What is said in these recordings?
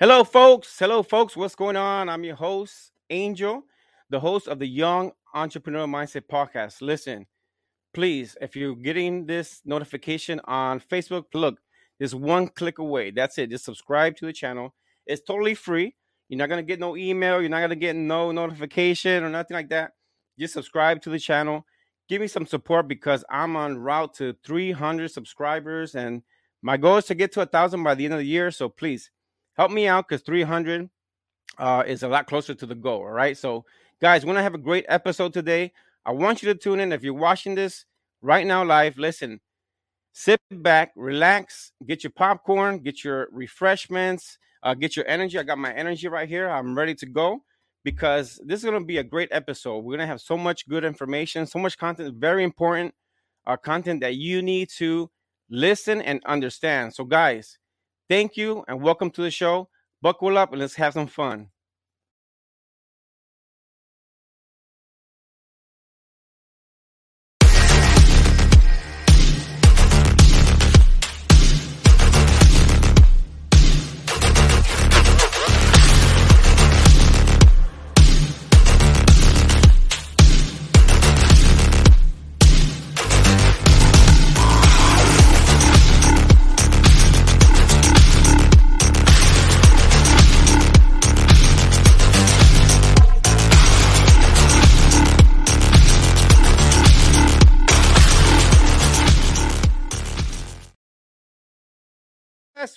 Hello, folks. Hello, folks. What's going on? I'm your host, Angel, the host of the Young Entrepreneur Mindset Podcast. Listen, please, if you're getting this notification on Facebook, look, there's one click away. That's it. Just subscribe to the channel. It's totally free. You're not going to get no email. You're not going to get no notification or nothing like that. Just subscribe to the channel. Give me some support because I'm on route to 300 subscribers and my goal is to get to a thousand by the end of the year. So please help me out because 300 uh, is a lot closer to the goal. All right. So, guys, we're going to have a great episode today. I want you to tune in. If you're watching this right now live, listen, sit back, relax, get your popcorn, get your refreshments, uh, get your energy. I got my energy right here. I'm ready to go because this is going to be a great episode. We're going to have so much good information, so much content, very important uh, content that you need to listen and understand. So, guys, Thank you and welcome to the show. Buckle up and let's have some fun.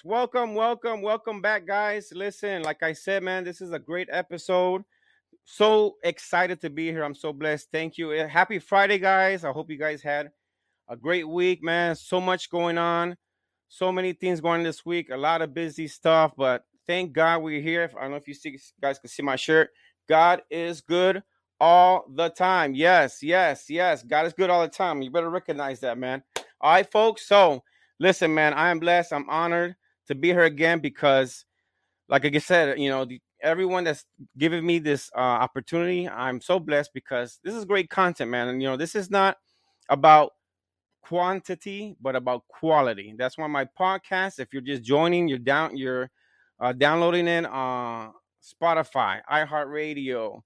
Welcome, welcome, welcome back, guys. Listen, like I said, man, this is a great episode. So excited to be here. I'm so blessed. Thank you. Eh, happy Friday, guys. I hope you guys had a great week, man. So much going on, so many things going this week. A lot of busy stuff, but thank God we're here. I don't know if you see, guys can see my shirt. God is good all the time. Yes, yes, yes. God is good all the time. You better recognize that, man. All right, folks. So listen, man, I am blessed. I'm honored to be here again because, like I said, you know, the, everyone that's giving me this uh, opportunity, I'm so blessed because this is great content, man. And you know, this is not about quantity, but about quality. That's why my podcast. If you're just joining, you're down, you're uh, downloading it on uh, Spotify, iHeartRadio,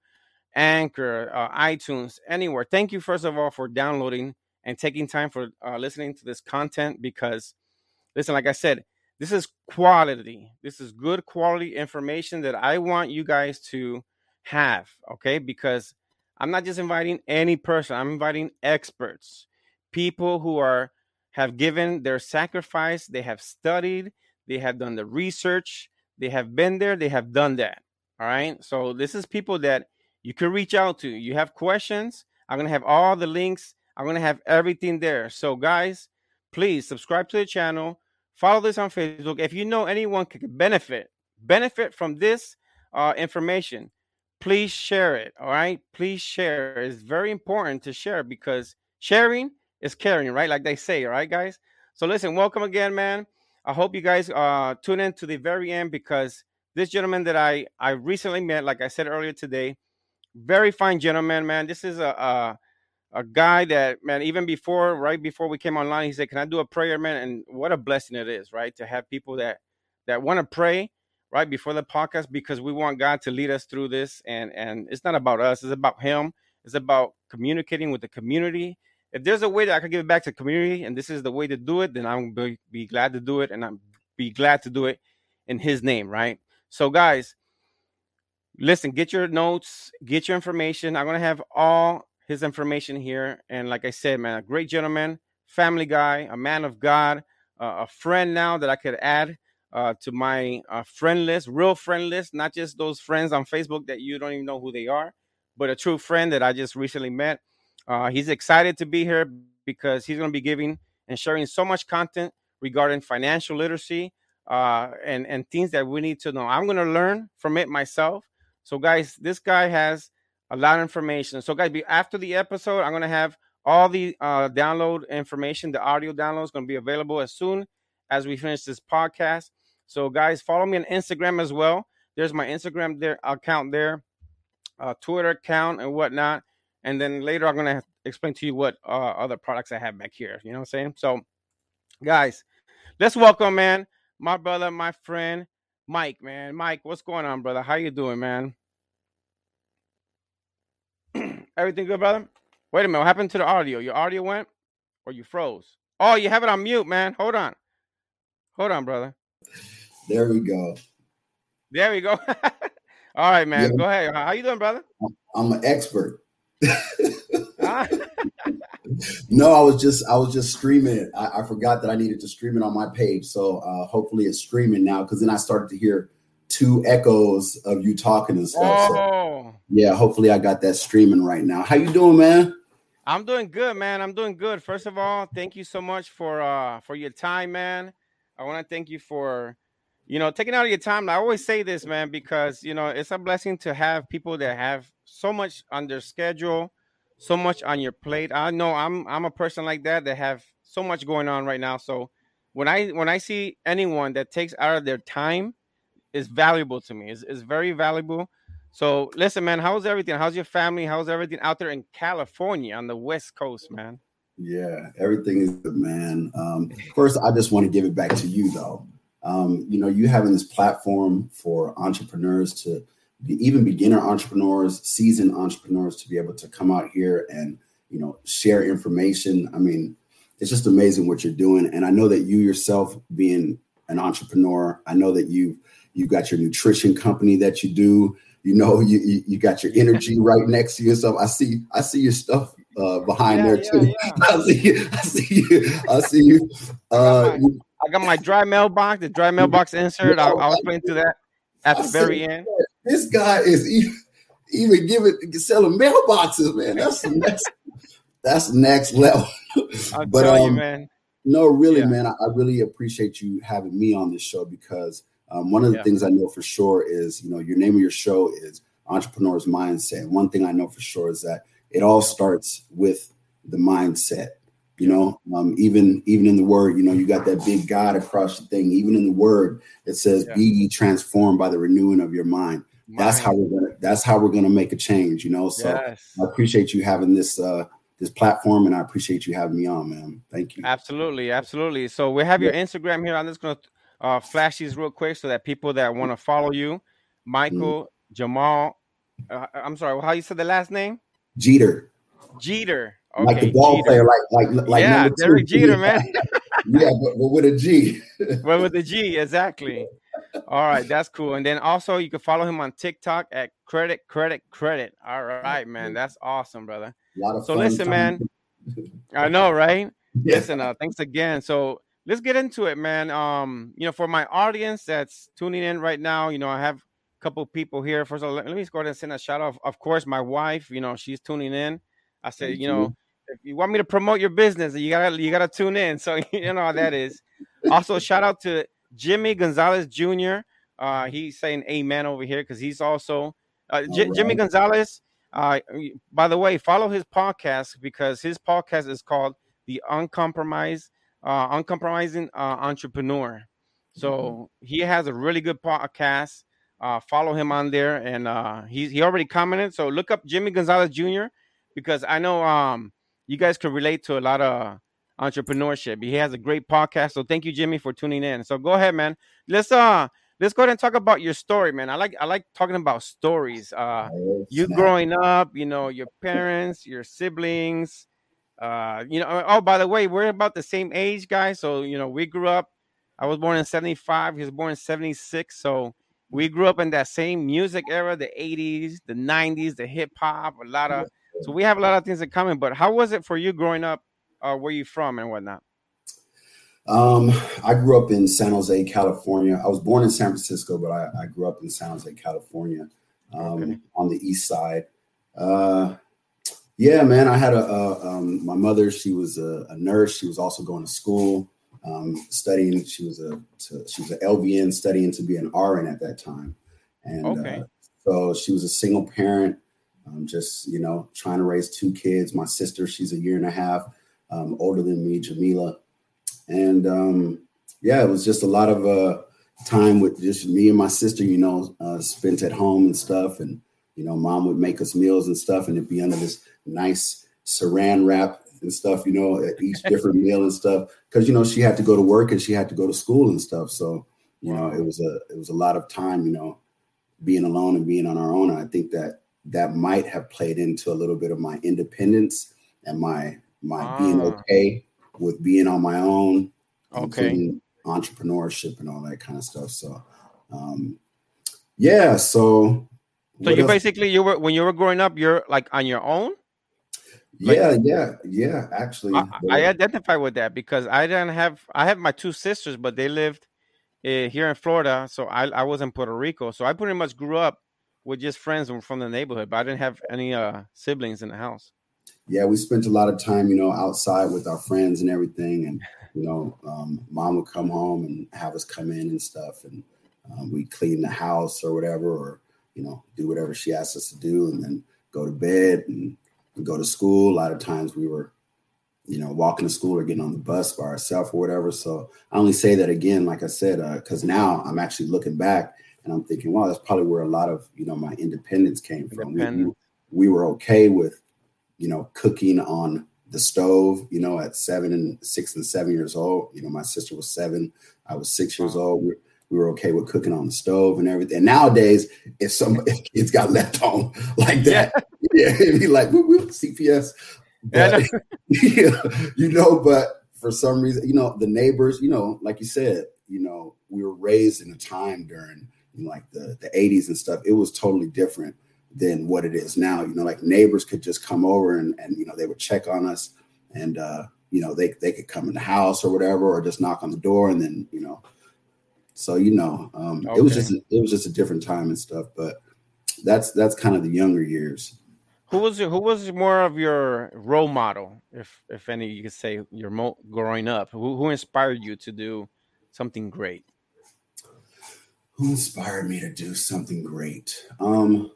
Anchor, uh, iTunes, anywhere. Thank you first of all for downloading and taking time for uh, listening to this content because listen like i said this is quality this is good quality information that i want you guys to have okay because i'm not just inviting any person i'm inviting experts people who are have given their sacrifice they have studied they have done the research they have been there they have done that all right so this is people that you can reach out to you have questions i'm going to have all the links I'm going to have everything there. So, guys, please subscribe to the channel. Follow this on Facebook. If you know anyone could benefit, benefit from this uh, information, please share it. All right. Please share. It's very important to share because sharing is caring, right? Like they say, all right, guys? So, listen, welcome again, man. I hope you guys uh, tune in to the very end because this gentleman that I, I recently met, like I said earlier today, very fine gentleman, man. This is a, a a guy that man even before right before we came online he said can i do a prayer man? And what a blessing it is right to have people that that want to pray right before the podcast because we want god to lead us through this. And and it's not about us it's about him. It's about communicating with the community. If there's a way that i can give it back to the community and this is the way to do it then i'm be, be glad to do it and i'm be glad to do it in his name right? So guys listen get your notes get your information. I'm going to have all his information here. And like I said, man, a great gentleman, family guy, a man of God, uh, a friend now that I could add uh, to my uh, friend list, real friend list, not just those friends on Facebook that you don't even know who they are, but a true friend that I just recently met. Uh, he's excited to be here because he's going to be giving and sharing so much content regarding financial literacy uh, and and things that we need to know. I'm going to learn from it myself. So, guys, this guy has a lot of information. So, guys, after the episode, I'm gonna have all the uh, download information. The audio download is gonna be available as soon as we finish this podcast. So, guys, follow me on Instagram as well. There's my Instagram there account there, uh, Twitter account and whatnot. And then later, I'm gonna explain to you what uh, other products I have back here. You know what I'm saying? So, guys, let's welcome, man, my brother, my friend, Mike, man. Mike, what's going on, brother? How you doing, man? Everything good, brother? Wait a minute. What happened to the audio? Your audio went or you froze? Oh, you have it on mute, man. Hold on. Hold on, brother. There we go. There we go. All right, man. Yeah. Go ahead. How you doing, brother? I'm an expert. Ah. no, I was just I was just streaming it. I, I, forgot that I needed to stream it on my page. So uh, hopefully it's streaming now because then I started to hear two echoes of you talking and stuff. Oh. So, yeah, hopefully I got that streaming right now. How you doing, man? I'm doing good, man. I'm doing good. First of all, thank you so much for uh for your time, man. I want to thank you for you know taking out of your time. I always say this, man, because you know it's a blessing to have people that have so much on their schedule, so much on your plate. I know I'm I'm a person like that that have so much going on right now. So when I when I see anyone that takes out of their time, is valuable to me. Is is very valuable so listen, man, how's everything? How's your family? How's everything out there in California on the West Coast, man? Yeah, everything is good, man. Um, first, I just want to give it back to you, though. Um, you know, you having this platform for entrepreneurs to be, even beginner entrepreneurs, seasoned entrepreneurs to be able to come out here and you know share information. I mean, it's just amazing what you're doing, and I know that you yourself, being an entrepreneur, I know that you you got your nutrition company that you do. You know you, you, got your energy right next to yourself i see i see your stuff uh, behind yeah, there yeah, too. yeah. i see you i see you i see you. Uh, I, got my, I got my dry mailbox the dry mailbox insert. I'll, I'll explain to that at I the very end. This guy is even, even giving selling mailboxes man. That's next that's next level. But um, you, man. no really man I, I really appreciate you having me on this show because um, one of the yeah. things I know for sure is, you know, your name of your show is Entrepreneur's Mindset. One thing I know for sure is that it all starts with the mindset. You know, um, even even in the word, you know, you got that big God across the thing. Even in the word, it says, yeah. "Be ye transformed by the renewing of your mind." mind. That's how we're gonna. That's how we're gonna make a change. You know, so yes. I appreciate you having this uh, this platform, and I appreciate you having me on, man. Thank you. Absolutely, absolutely. So we have your Instagram here. I'm just gonna uh, flash these real quick so that people that want to follow you, Michael mm. Jamal. Uh, I'm sorry, how you said the last name? Jeter. Jeter. Okay, like the ball Jeter. player, like like like yeah, Derek two. Jeter, man. yeah, but, but, with a G. well, with a G, exactly. All right, that's cool. And then also you can follow him on TikTok at credit credit credit. All right, man, that's awesome, brother. so listen, time. man. I know, right? Yeah. Listen, uh, thanks again. So let's get into it, man. Um, you know, for my audience that's tuning in right now, you know, I have a couple people here. First of all, let, let me go ahead and send a shout out. Of course, my wife, you know, she's tuning in. I said, Thank you know, you. if you want me to promote your business, you gotta you gotta tune in. So you know how that is. also, shout out to Jimmy Gonzalez Jr. Uh, he's saying amen over here because he's also uh, J- right. Jimmy Gonzalez. Uh, by the way, follow his podcast because his podcast is called The Uncompromised uh, uncompromising uh, entrepreneur. So mm-hmm. he has a really good podcast. Uh, follow him on there, and uh, he he already commented. So look up Jimmy Gonzalez Jr. because I know um you guys can relate to a lot of entrepreneurship. He has a great podcast. So thank you, Jimmy, for tuning in. So go ahead, man. Let's uh let's go ahead and talk about your story, man. I like I like talking about stories. Uh, you growing up, you know, your parents, your siblings, uh, you know, oh, by the way, we're about the same age, guys. So, you know, we grew up. I was born in 75. He was born in 76. So we grew up in that same music era, the 80s, the 90s, the hip hop, a lot of so we have a lot of things in common. But how was it for you growing up? Uh, where you from and whatnot? Um, I grew up in San Jose, California. I was born in San Francisco, but I, I grew up in San Jose, California, um, okay. on the east side. Uh, yeah, man. I had a, a um, my mother. She was a, a, nurse. She was also going to school, um, studying. She was a to, she was an LVN studying to be an RN at that time, and okay. uh, so she was a single parent. Um, just you know, trying to raise two kids. My sister, she's a year and a half um, older than me, Jamila, and um, yeah, it was just a lot of uh, time with just me and my sister. You know, uh, spent at home and stuff, and you know, mom would make us meals and stuff, and it'd be under this nice saran wrap and stuff, you know, at each different meal and stuff. Cause, you know, she had to go to work and she had to go to school and stuff. So, You know, it was a it was a lot of time. You know, being alone and being on our own. I think that that might have played into a little bit of my independence and my my ah. being okay with being on my own, okay, entrepreneurship and all that kind of stuff. So, um, yeah. So, so you else? basically you were when you were growing up, you're like on your own. Yeah, like, yeah, yeah. Actually, I, I, identify with that because I didn't have. I have my two sisters, but they lived uh, here in Florida, so I I was in Puerto Rico, so I pretty much grew up with just friends from the neighborhood, but I didn't have any uh, siblings in the house. Yeah, we spent a lot of time, you know, outside with our friends and everything, and you know, um, mom would come home and have us come in and stuff, and um, we clean the house or whatever, or you know, do whatever she asked us to do, and then go to bed and, and go to school. A lot of times we were, you know, walking to school or getting on the bus by ourselves or whatever. So I only say that again, like I said, because uh, now I'm actually looking back and I'm thinking, wow, that's probably where a lot of you know my independence came from. We, we were okay with, you know, cooking on the stove, you know, at seven and six and seven years old. You know, my sister was seven, I was six years old. We, we were okay with cooking on the stove and everything. And nowadays, if some if kids got left home like that, yeah, yeah it'd be like whoop, whoop, CPS. But, yeah, you know, but for some reason, you know, the neighbors, you know, like you said, you know, we were raised in a time during like the the 80s and stuff. It was totally different than what it is now. You know, like neighbors could just come over and, and you know, they would check on us and, uh, you know, they, they could come in the house or whatever, or just knock on the door and then, you know, so, you know, um, okay. it was just, a, it was just a different time and stuff, but that's, that's kind of the younger years. Who was who was more of your role model, if if any you could say your mo- growing up? Who who inspired you to do something great? Who inspired me to do something great? Um,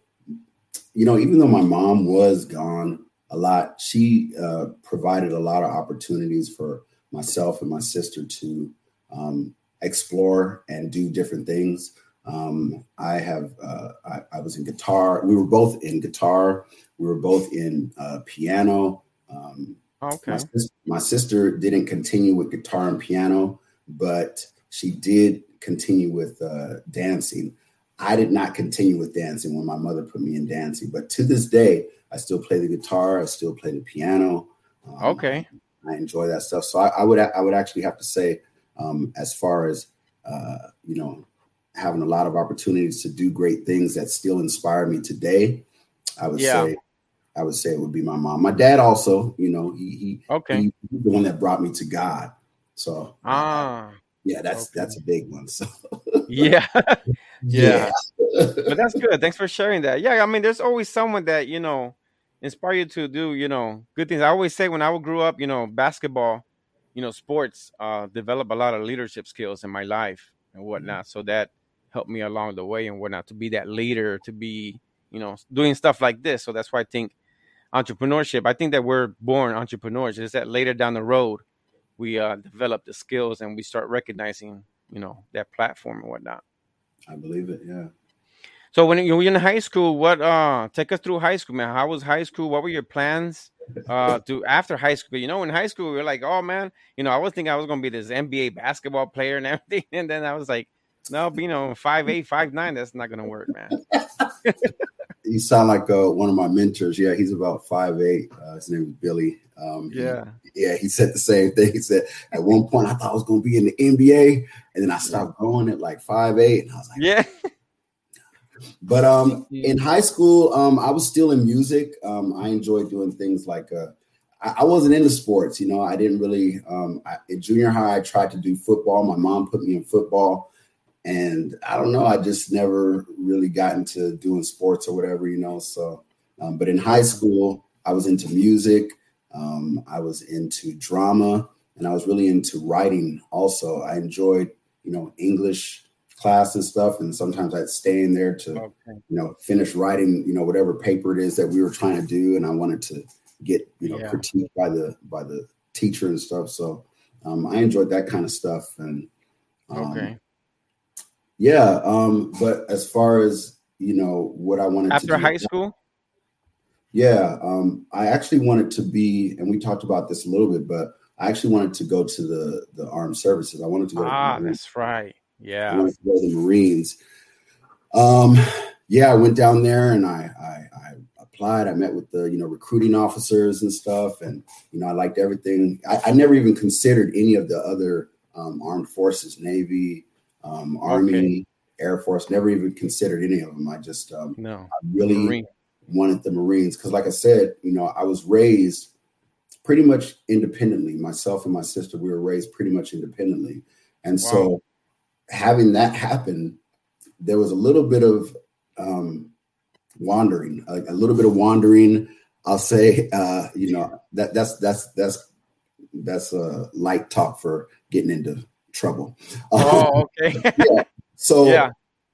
you know, even though my mom was gone a lot, she uh, provided a lot of opportunities for myself and my sister to um, explore and do different things. Um, I have, uh, I, I, was in guitar. We were both in guitar. We were both in uh, piano. Um, okay. My sister, my sister didn't continue with guitar and piano, but she did continue with uh, dancing. I did not continue with dancing when my mother put me in dancing, but to this day, I still play the guitar. I still play the piano. Um, okay, I enjoy that stuff. So I, I, would I would actually have to say, um, as far as uh, you know, having a lot of opportunities to do great things that still inspire me today, I would yeah. say I would say it would be my mom. My dad also, you know, he he okay, he, the one that brought me to God. So ah, yeah, that's okay. that's a big one. So yeah. yeah. but that's good. Thanks for sharing that. Yeah, I mean, there's always someone that, you know, inspire you to do, you know, good things. I always say when I grew up, you know, basketball, you know, sports uh develop a lot of leadership skills in my life and mm-hmm. whatnot. So that helped me along the way and whatnot to be that leader, to be, you know, doing stuff like this. So that's why I think entrepreneurship, I think that we're born entrepreneurs. Is that later down the road we uh, develop the skills and we start recognizing, you know, that platform and whatnot. I believe it. Yeah. So when you were in high school, what uh take us through high school, man? How was high school? What were your plans uh to after high school? You know, in high school we were like, oh man, you know, I was thinking I was gonna be this NBA basketball player and everything, and then I was like, no, you know, five eight, five nine, that's not gonna work, man. you sound like uh, one of my mentors. Yeah, he's about five eight. Uh, his name is Billy. Um, yeah, yeah. He said the same thing. He said at one point I thought I was going to be in the NBA, and then I stopped growing at like five eight, and I was like, yeah. But um, in high school, um, I was still in music. Um, I enjoyed doing things like uh, I, I wasn't into sports. You know, I didn't really. Um, I, in junior high, I tried to do football. My mom put me in football and I don't know, I just never really got into doing sports or whatever, you know. So, um, but in high school, I was into music, um, I was into drama, and I was really into writing. Also, I enjoyed, you know, English class and stuff, and sometimes I'd stay in there to, okay. you know, finish writing, you know, whatever paper it is that we were trying to do, and I wanted to get, you know, yeah. critiqued by the by the teacher and stuff. So, um, I enjoyed that kind of stuff, and um, okay yeah, um, but as far as you know, what I wanted to after high school. Yeah, um, I actually wanted to be, and we talked about this a little bit, but I actually wanted to go to the the armed services. I wanted to go. Ah, to that's right. Yeah. I wanted to go to the Marines. Um, yeah, I went down there and I, I, I applied. I met with the you know recruiting officers and stuff, and you know I liked everything. I, I never even considered any of the other um, armed forces, Navy, um, Army, okay. Air Force. Never even considered any of them. I just um, no, I really Marine. wanted the Marines because, like I said, you know I was raised pretty much independently. Myself and my sister, we were raised pretty much independently, and wow. so having that happen, there was a little bit of um, wandering, a, a, little bit of wandering. I'll say, uh, you know, that that's that's that's that's a light talk for getting into trouble. Oh, okay. yeah. So yeah.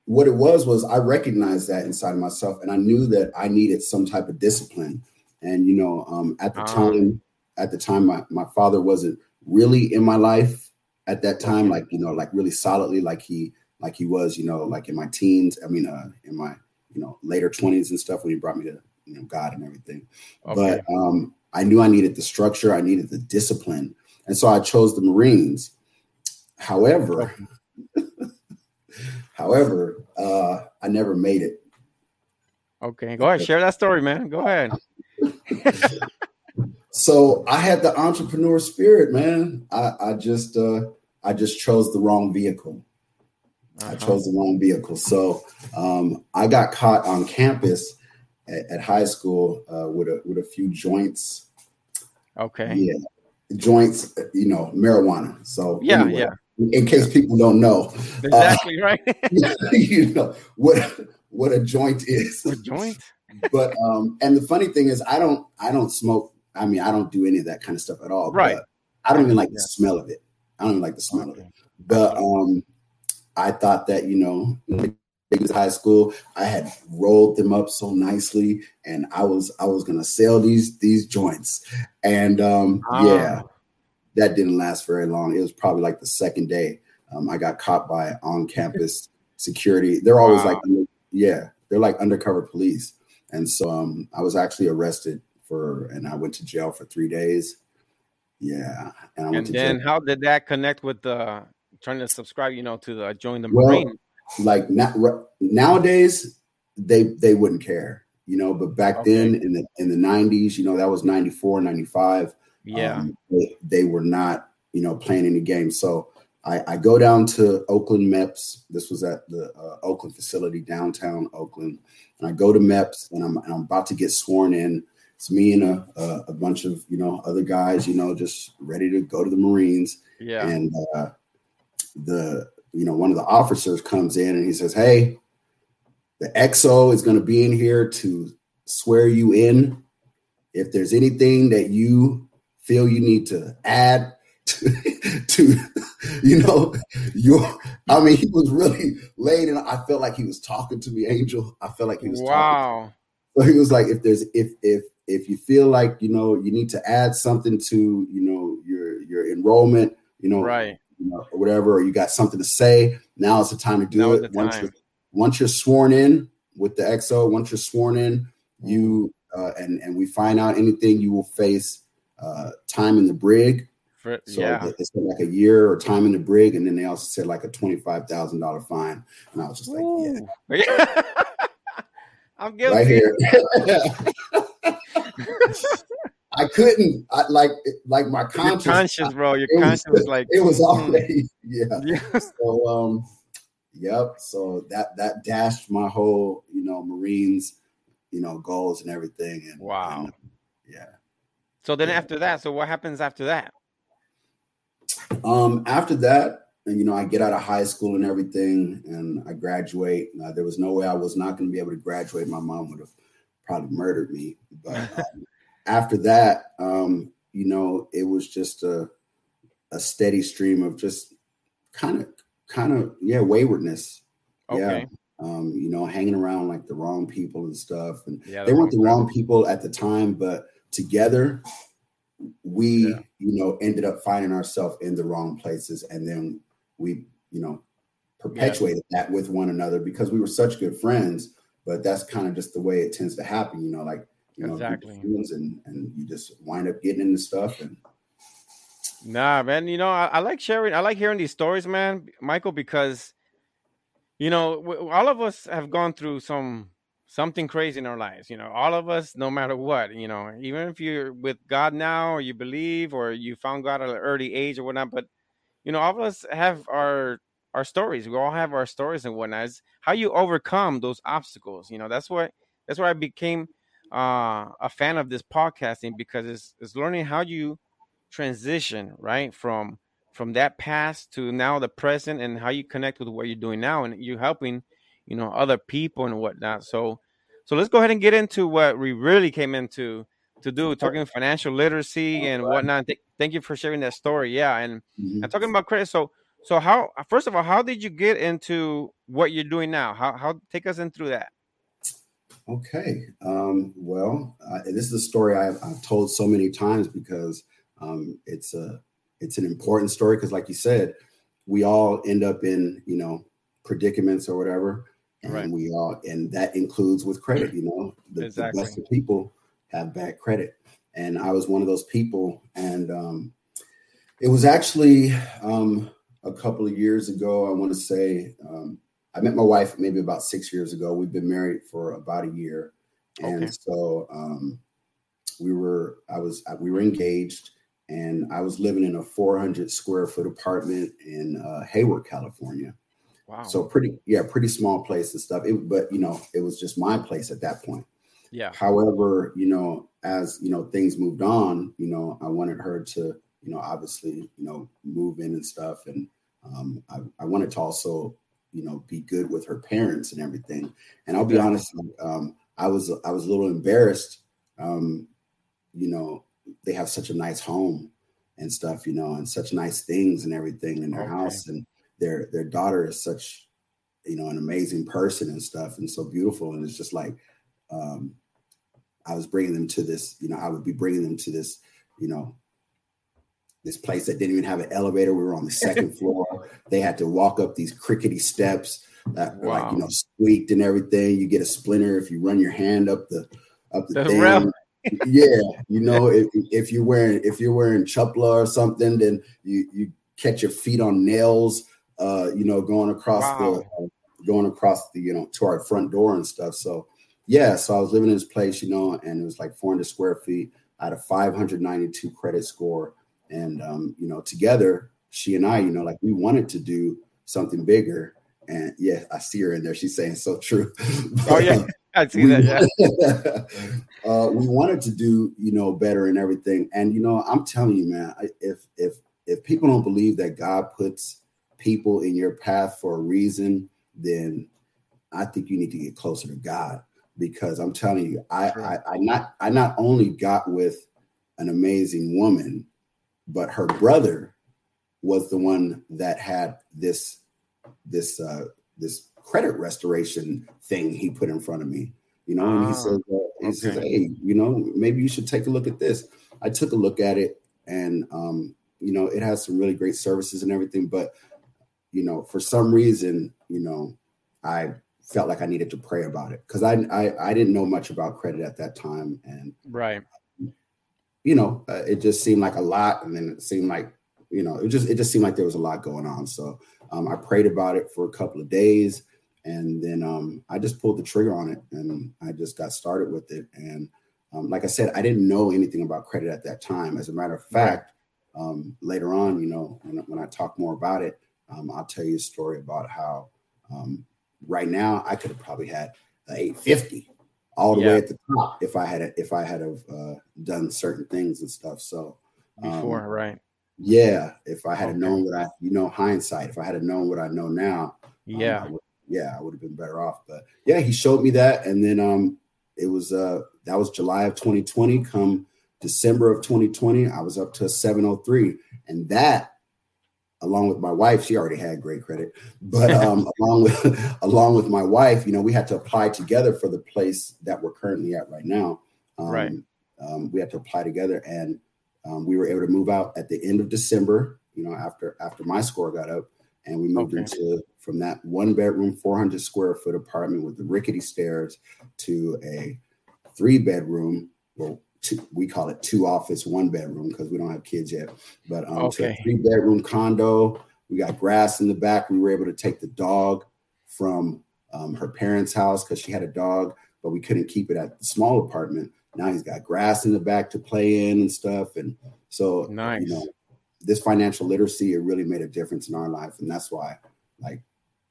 what it was was I recognized that inside of myself, and I knew that I needed some type of discipline. And you know, um, at the uh time, at the time, my my father wasn't really in my life at that time, like you know, like really solidly, like he like he was, you know, like in my teens. I mean, uh, in my you know later 20s and stuff when he brought me to you know God and everything. Okay. But um, I knew I needed the structure, I needed the discipline, and so I chose the Marines. However, however, uh, I never made it. Okay, go ahead, share that story, man. Go ahead. so I had the entrepreneur spirit, man. I, I just uh, I just chose the wrong vehicle. Uh-huh. I chose the wrong vehicle. So um, I got caught on campus at, at high school uh, with a with a few joints. Okay. Yeah, joints. You know, marijuana. So yeah, anyway, yeah. In case people don't know, exactly uh, right. you know what what a joint is. A joint. but um, and the funny thing is, I don't I don't smoke. I mean, I don't do any of that kind of stuff at all. Right. I don't even like yeah. the smell of it. I don't even like the smell okay. of it. But um, I thought that, you know, was high school, I had rolled them up so nicely and I was I was gonna sell these these joints. And um oh. yeah, that didn't last very long. It was probably like the second day. Um, I got caught by on campus security. They're always wow. like yeah, they're like undercover police. And so um I was actually arrested for and I went to jail for three days. Yeah. And, and then jail. how did that connect with the trying to subscribe, you know, to the, join the well, Marine. Like not, nowadays, they they wouldn't care, you know. But back okay. then, in the in the nineties, you know, that was 94, 95. Yeah, um, they, they, were not, you know, playing any games. So I, I go down to Oakland MEPS. This was at the uh, Oakland facility, downtown Oakland. And I go to MEPS, and I'm and I'm about to get sworn in. It's me and a, a, a bunch of you know other guys, you know, just ready to go to the Marines. Yeah, and uh, the you know one of the officers comes in and he says, "Hey, the XO is going to be in here to swear you in. If there's anything that you feel you need to add to, to you know, your I mean, he was really late and I felt like he was talking to me, Angel. I felt like he was talking. wow. So he was like, if there's if if if you feel like you know you need to add something to you know your your enrollment, you know, right you know, or whatever, or you got something to say, now is the time to do now it. Once you're, once you're sworn in with the XO, once you're sworn in, you uh, and and we find out anything, you will face uh, time in the brig. For, so yeah. it's like a year or time in the brig, and then they also said like a twenty five thousand dollar fine, and I was just like, Ooh. yeah, I'm guilty. Right here. I couldn't I, like like my conscience, your conscience, bro. Your conscience was, was, like it was already yeah. yeah. So um, yep. So that that dashed my whole you know Marines you know goals and everything. And wow, and, yeah. So then yeah. after that, so what happens after that? Um, after that, and you know, I get out of high school and everything, and I graduate. Uh, there was no way I was not going to be able to graduate. My mom would have probably murdered me, but. Um, after that, um, you know, it was just a a steady stream of just kind of kind of yeah waywardness. Okay. Yeah. Um, you know, hanging around like the wrong people and stuff. And yeah, they weren't the wrong people at the time, but together we, yeah. you know, ended up finding ourselves in the wrong places. And then we, you know, perpetuated yeah. that with one another because we were such good friends. But that's kind of just the way it tends to happen, you know, like you know, exactly. and and you just wind up getting into stuff and. Nah, man. You know, I, I, like sharing. I like hearing these stories, man, Michael, because you know, w- all of us have gone through some something crazy in our lives. You know, all of us, no matter what. You know, even if you're with God now, or you believe, or you found God at an early age or whatnot, but you know, all of us have our our stories. We all have our stories and whatnot. It's how you overcome those obstacles. You know, that's what that's why I became uh, a fan of this podcasting because it's it's learning how you transition right from from that past to now the present and how you connect with what you're doing now and you're helping you know other people and whatnot. So so let's go ahead and get into what we really came into to do talking financial literacy and whatnot. Th- thank you for sharing that story. Yeah and, Mhm. and talking about credit so so how first of all how did you get into what you're doing now? How how take us in through that Okay. Um, well, uh, this is a story I've, I've told so many times because um, it's a it's an important story because, like you said, we all end up in you know predicaments or whatever, and Right. we all and that includes with credit. You know, the, Exactly. the best of people have bad credit, and I was one of those people. And um, it was actually um, a couple of years ago. I want to say. I met my wife maybe about six years ago. We've been married for about a year, and Okay. so um, we were. I was. We were engaged, and I was living in a 400 square foot apartment in uh, Hayward, California. wow So pretty, yeah, pretty small place and stuff. It, but you know, it was just my place at that point. yeah However, you know, as you know, things moved on. You know, I wanted her to, you know, obviously, you know, move in and stuff, and um, I, I wanted to also, you know, be good with her parents and everything. And I'll be honest, um, I was I was a little embarrassed. Um, you know, they have such a nice home and stuff, you know, and such nice things and everything in their Okay. house, and their their daughter is such, you know, an amazing person and stuff, and so beautiful. And it's just like, um, I was bringing them to this, you know, I would be bringing them to this, you know, this place that didn't even have an elevator. We were on the second floor. They had to walk up these crickety steps that were like, you know, squeaked and everything. You get a splinter if you run your hand up the up the, The thing. yeah, you know, if, if you're wearing if you're wearing chupla or something, then you you catch your feet on nails. Uh, you know, going across Wow. the uh, going across the you know to our front door and stuff. So yeah, so I was living in this place, you know, and it was like 400 square feet. I had a 592 credit score, and um, you know, together, she and I, you know, like we wanted to do something bigger. And yeah, I see her in there. She's saying so true. oh yeah i see we, that yeah uh, we wanted to do, you know, better and everything. And you know, I'm telling you, man, if if if people don't believe that God puts people in your path for a reason, then I think you need to get closer to God because I'm telling you, I Sure. I, I not I not only got with an amazing woman, but her brother was the one that had this this uh this credit restoration thing he put in front of me. You know, and Ah, he says, uh, he says, hey, you know, maybe you should take a look at this. I took a look at it, and um, you know, it has some really great services and everything, but you know, for some reason, you know, I felt like I needed to pray about it because I, I I didn't know much about credit at that time, and right you know, uh, it just seemed like a lot, and then it seemed like you know, it just it just seemed like there was a lot going on. So um, I prayed about it for a couple of days, and then um, I just pulled the trigger on it, and I just got started with it. And um, like I said, I didn't know anything about credit at that time. As a matter of fact, um, later on, you know, when, when I talk more about it, um, I'll tell you a story about how um, right now I could have probably had an 850 all the Yeah. way at the top if I had if I had have uh, done certain things and stuff. So um, before right yeah, if I had Okay. known what I, you know, hindsight, if I had known what I know now, um, yeah I would, yeah, I would have been better off. But yeah, he showed me that, and then um, it was uh, that was July of 2020. Come December of 2020, I was up to a 703, and that, along with my wife, she already had great credit, but um, along with along with my wife, you know, we had to apply together for the place that we're currently at right now. Um, Right. Um, we had to apply together, and um, we were able to move out at the end of December. You know, after after my score got up, and we moved Okay. into from that one bedroom, 400 square foot apartment with the rickety stairs to a three bedroom. Well, two, we call it two office, one bedroom because we don't have kids yet. But um, Okay. three bedroom condo. We got grass in the back. We were able to take the dog from um, her parents' house because she had a dog, but we couldn't keep it at the small apartment. Now he's got grass in the back to play in and stuff. And so, nice. you know, this financial literacy, it really made a difference in our life. And that's why, like,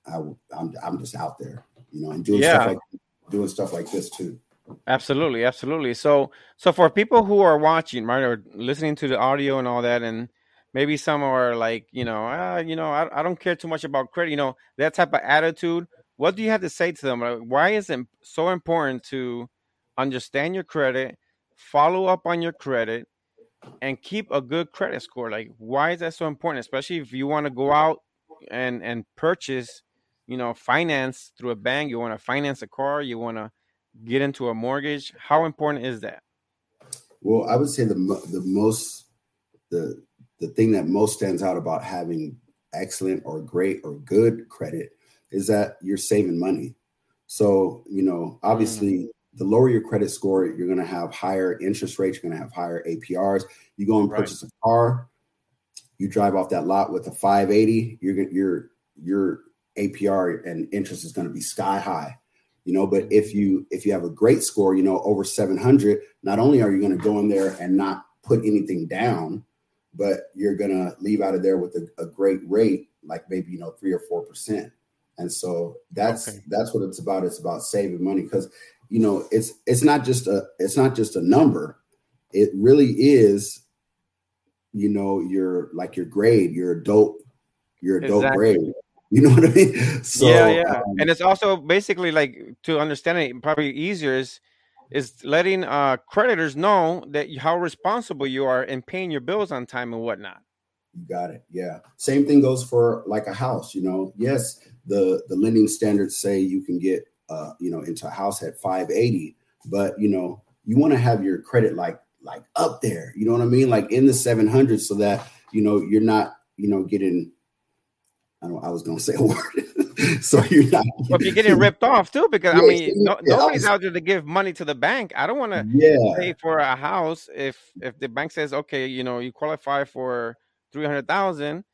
I, I'm, I'm just out there, you know, and doing yeah. stuff like doing stuff like this too. Absolutely, absolutely. So, so for people who are watching, right, or listening to the audio and all that, and maybe some are like, you know, ah, you know, I, I don't care too much about credit, you know, that type of attitude. What do you have to say to them? Like, why is it so important to understand your credit, follow up on your credit, and keep a good credit score? Like, why is that so important? Especially if you want to go out and and purchase, you know, finance through a bank. You want to finance a car. You want to get into a mortgage. How important is that? Well, I would say the the most the the thing that most stands out about having excellent or great or good credit is that you're saving money. So, you know, obviously, mm. the lower your credit score, you're going to have higher interest rates, you're going to have higher APRs. You go and purchase right. a car, you drive off that lot with a 580, you're your your APR and interest is going to be sky high. You know, but if you if you have a great score, you know, over 700, not only are you going to go in there and not put anything down, but you're going to leave out of there with a, a great rate, like maybe you know three or four percent. And so that's okay. that's what it's about. It's about saving money because you know it's it's not just a it's not just a number. It really is, you know, your like your grade, your adult, your adult exactly. grade. You know what I mean? So, yeah, yeah. Um, and it's also basically like to understand it probably easier is is letting uh creditors know that how responsible you are in paying your bills on time and whatnot. You got it. Yeah. Same thing goes for like a house. You know, yes, the the lending standards say you can get uh, you know into a house at 580, but you know you want to have your credit like like up there. You know what I mean? Like in the 700 so that you know you're not you know getting. I don't. I was gonna say a word. so you're not. Well, you're getting ripped off too, because yeah, I mean, no, yeah, nobody's was, out there to give money to the bank. I don't want to yeah. pay for a house if if the bank says, okay, you know, you qualify for three hundred thousand,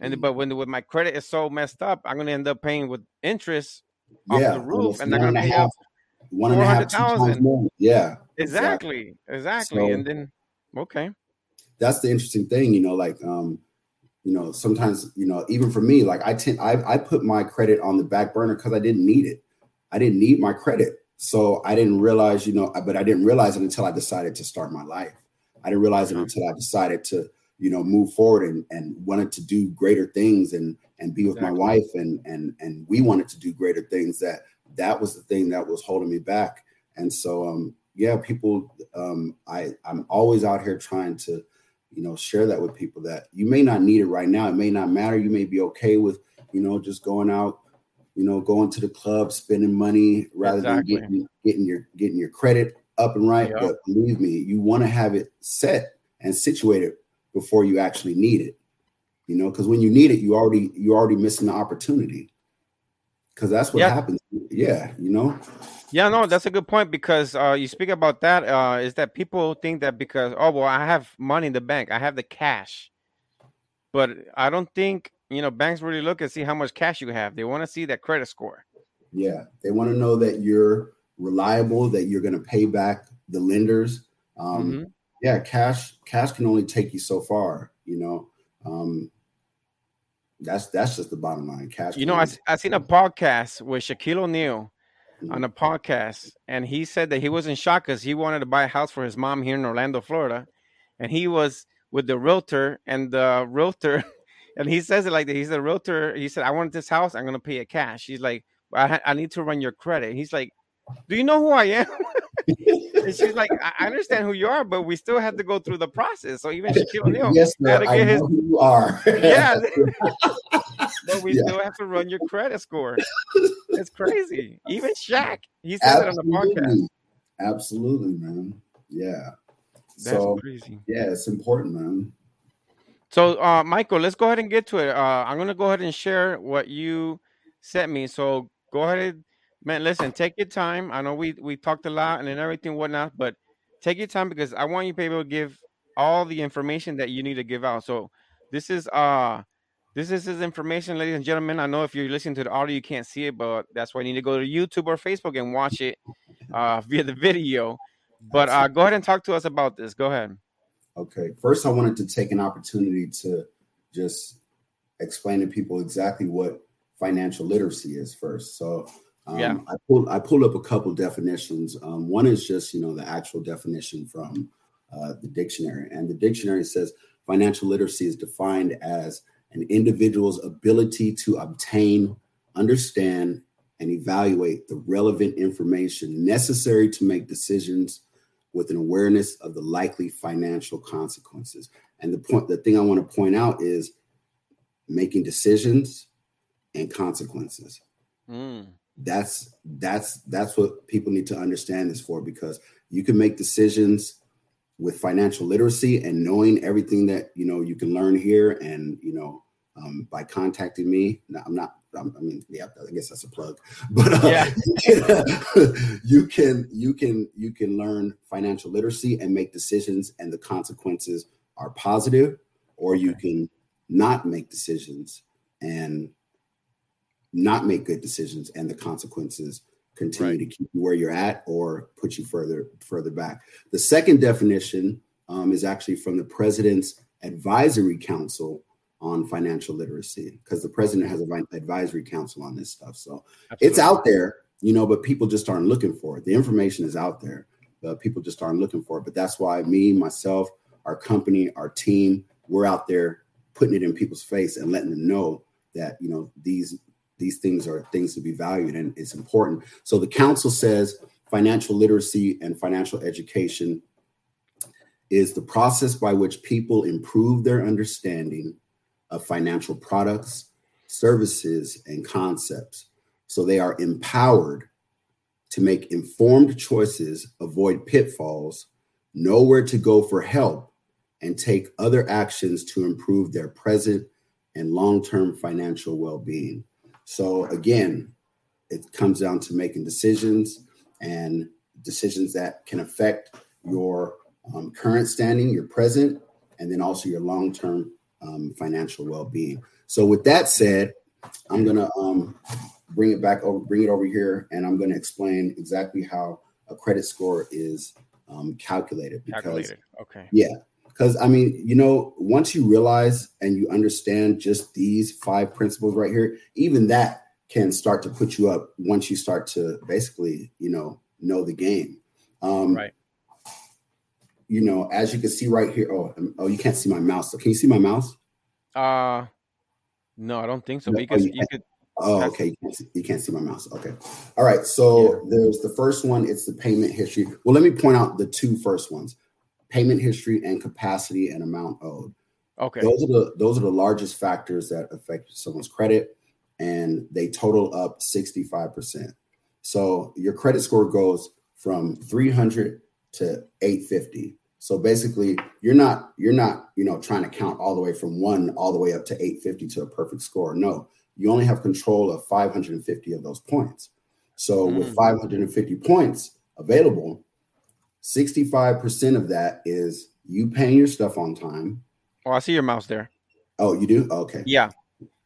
and mm-hmm. but when with my credit is so messed up, I'm gonna end up paying with interest off the roof, and they're gonna pay one and a half more. Yeah, exactly, exactly, so, and then okay, that's the interesting thing, you know, like um, you know, sometimes you know, even for me, like I tend, I I put my credit on the back burner because I didn't need it. I didn't need my credit, so I didn't realize, you know, but I didn't realize it until I decided to start my life. I didn't realize it until I decided to you know move forward and and wanted to do greater things and and be with exactly. my wife and and and we wanted to do greater things that that was the thing that was holding me back and so um yeah people um i i'm always out here trying to you know share that with people that you may not need it right now it may not matter you may be okay with you know just going out you know going to the club spending money rather exactly. than getting getting your getting your credit up and right yep. but believe me you want to have it set and situated before you actually need it. You know, because when you need it, you already you already missing the opportunity. Because that's what yeah. happens. Yeah, you know. Yeah, no, that's a good point because uh, you speak about that. Uh, is that people think that because oh well, I have money in the bank, I have the cash, but I don't think you know banks really look and see how much cash you have. They want to see that credit score. Yeah, they want to know that you're reliable, that you're going to pay back the lenders. Um, mm-hmm yeah, cash cash can only take you so far. You know, um, that's that's just the bottom line. Cash. You know, I I seen a podcast with Shaquille O'Neal. On a podcast, and he said that he was in shock because he wanted to buy a house for his mom here in Orlando, Florida, and he was with the realtor, and the realtor, and he says it like that. He's the realtor. He said, "I want this house. I'm gonna pay it cash." He's like, "I I need to run your credit." He's like, "Do you know who I am?" and she's like, I understand who you are, but we still have to go through the process. So even Shaquille O'Neal yes, had to get I his. who you are. yeah, but we yeah. still have to run your credit score. It's crazy. Even Shaq, he said it on the podcast. Absolutely, man. Yeah. That's so, crazy. Yeah, it's important, man. So, uh, Michael, let's go ahead and get to it. Uh, I'm going to go ahead and share what you sent me. So, go ahead man, listen, take your time. I know we we talked a lot and everything whatnot, but take your time because I want you to be able to give all the information that you need to give out. So this is uh This is his information, ladies and gentlemen. I know if you're listening to the audio, you can't see it, but that's why you need to go to YouTube or Facebook and watch it uh, via the video. But uh, go ahead and talk to us about this. Go ahead. Okay. First, I wanted to take an opportunity to just explain to people exactly what financial literacy is first. So, um, yeah. I pulled I pulled up a couple definitions. Um, one is just you know the actual definition from uh, the dictionary, and the dictionary says financial literacy is defined as an individual's ability to obtain, understand, and evaluate the relevant information necessary to make decisions with an awareness of the likely financial consequences. And the point, the thing I want to point out is making decisions and consequences. Mm. That's that's that's what people need to understand this for because you can make decisions with financial literacy and knowing everything that you know you can learn here and you know um, by contacting me i'm not I'm, i mean yeah i guess that's a plug but uh, yeah. you can you can you can learn financial literacy and make decisions and the consequences are positive or you can not make decisions and not make good decisions and the consequences continue right. to keep you where you're at or put you further further back. The second definition um, is actually from the president's advisory council on financial literacy because the president has an advisory council on this stuff. So Absolutely. it's out there, you know, but people just aren't looking for it. The information is out there, but people just aren't looking for it. But that's why me, myself, our company, our team, we're out there putting it in people's face and letting them know that you know these these things are things to be valued and it's important. So the council says financial literacy and financial education is the process by which people improve their understanding of financial products, services, and concepts. So they are empowered to make informed choices, avoid pitfalls, know where to go for help, and take other actions to improve their present and long term financial well being. So again, it comes down to making decisions and decisions that can affect your um, current standing, your present, and then also your long term um, financial well being. So with that said, I'm gonna um, bring it back over, bring it over here, and I'm gonna explain exactly how a credit score is um, calculated. Because, calculated. Okay. Yeah, because I mean, you know, once you realize and you understand just these five principles right here, even that can start to put you up once you start to basically, you know, know the game. Um, right. You know, as you can see right here. Oh, um, oh, you can't see my mouse. So can you see my mouse? Uh no, I don't think so. No, because oh, you, you could. Oh, okay. You can't, see, you can't, see, my mouse. Okay. All right. So yeah. there's the first one. It's the payment history. Well, let me point out the two first ones payment history and capacity and amount owed. Okay. Those are the those are the largest factors that affect someone's credit and they total up 65%. So your credit score goes from 300 to 850. So basically, you're not you're not, you know, trying to count all the way from 1 all the way up to 850 to a perfect score. No. You only have control of 550 of those points. So mm. with 550 points available, 65% of that is you paying your stuff on time. Oh, I see your mouse there. Oh, you do? Okay. Yeah.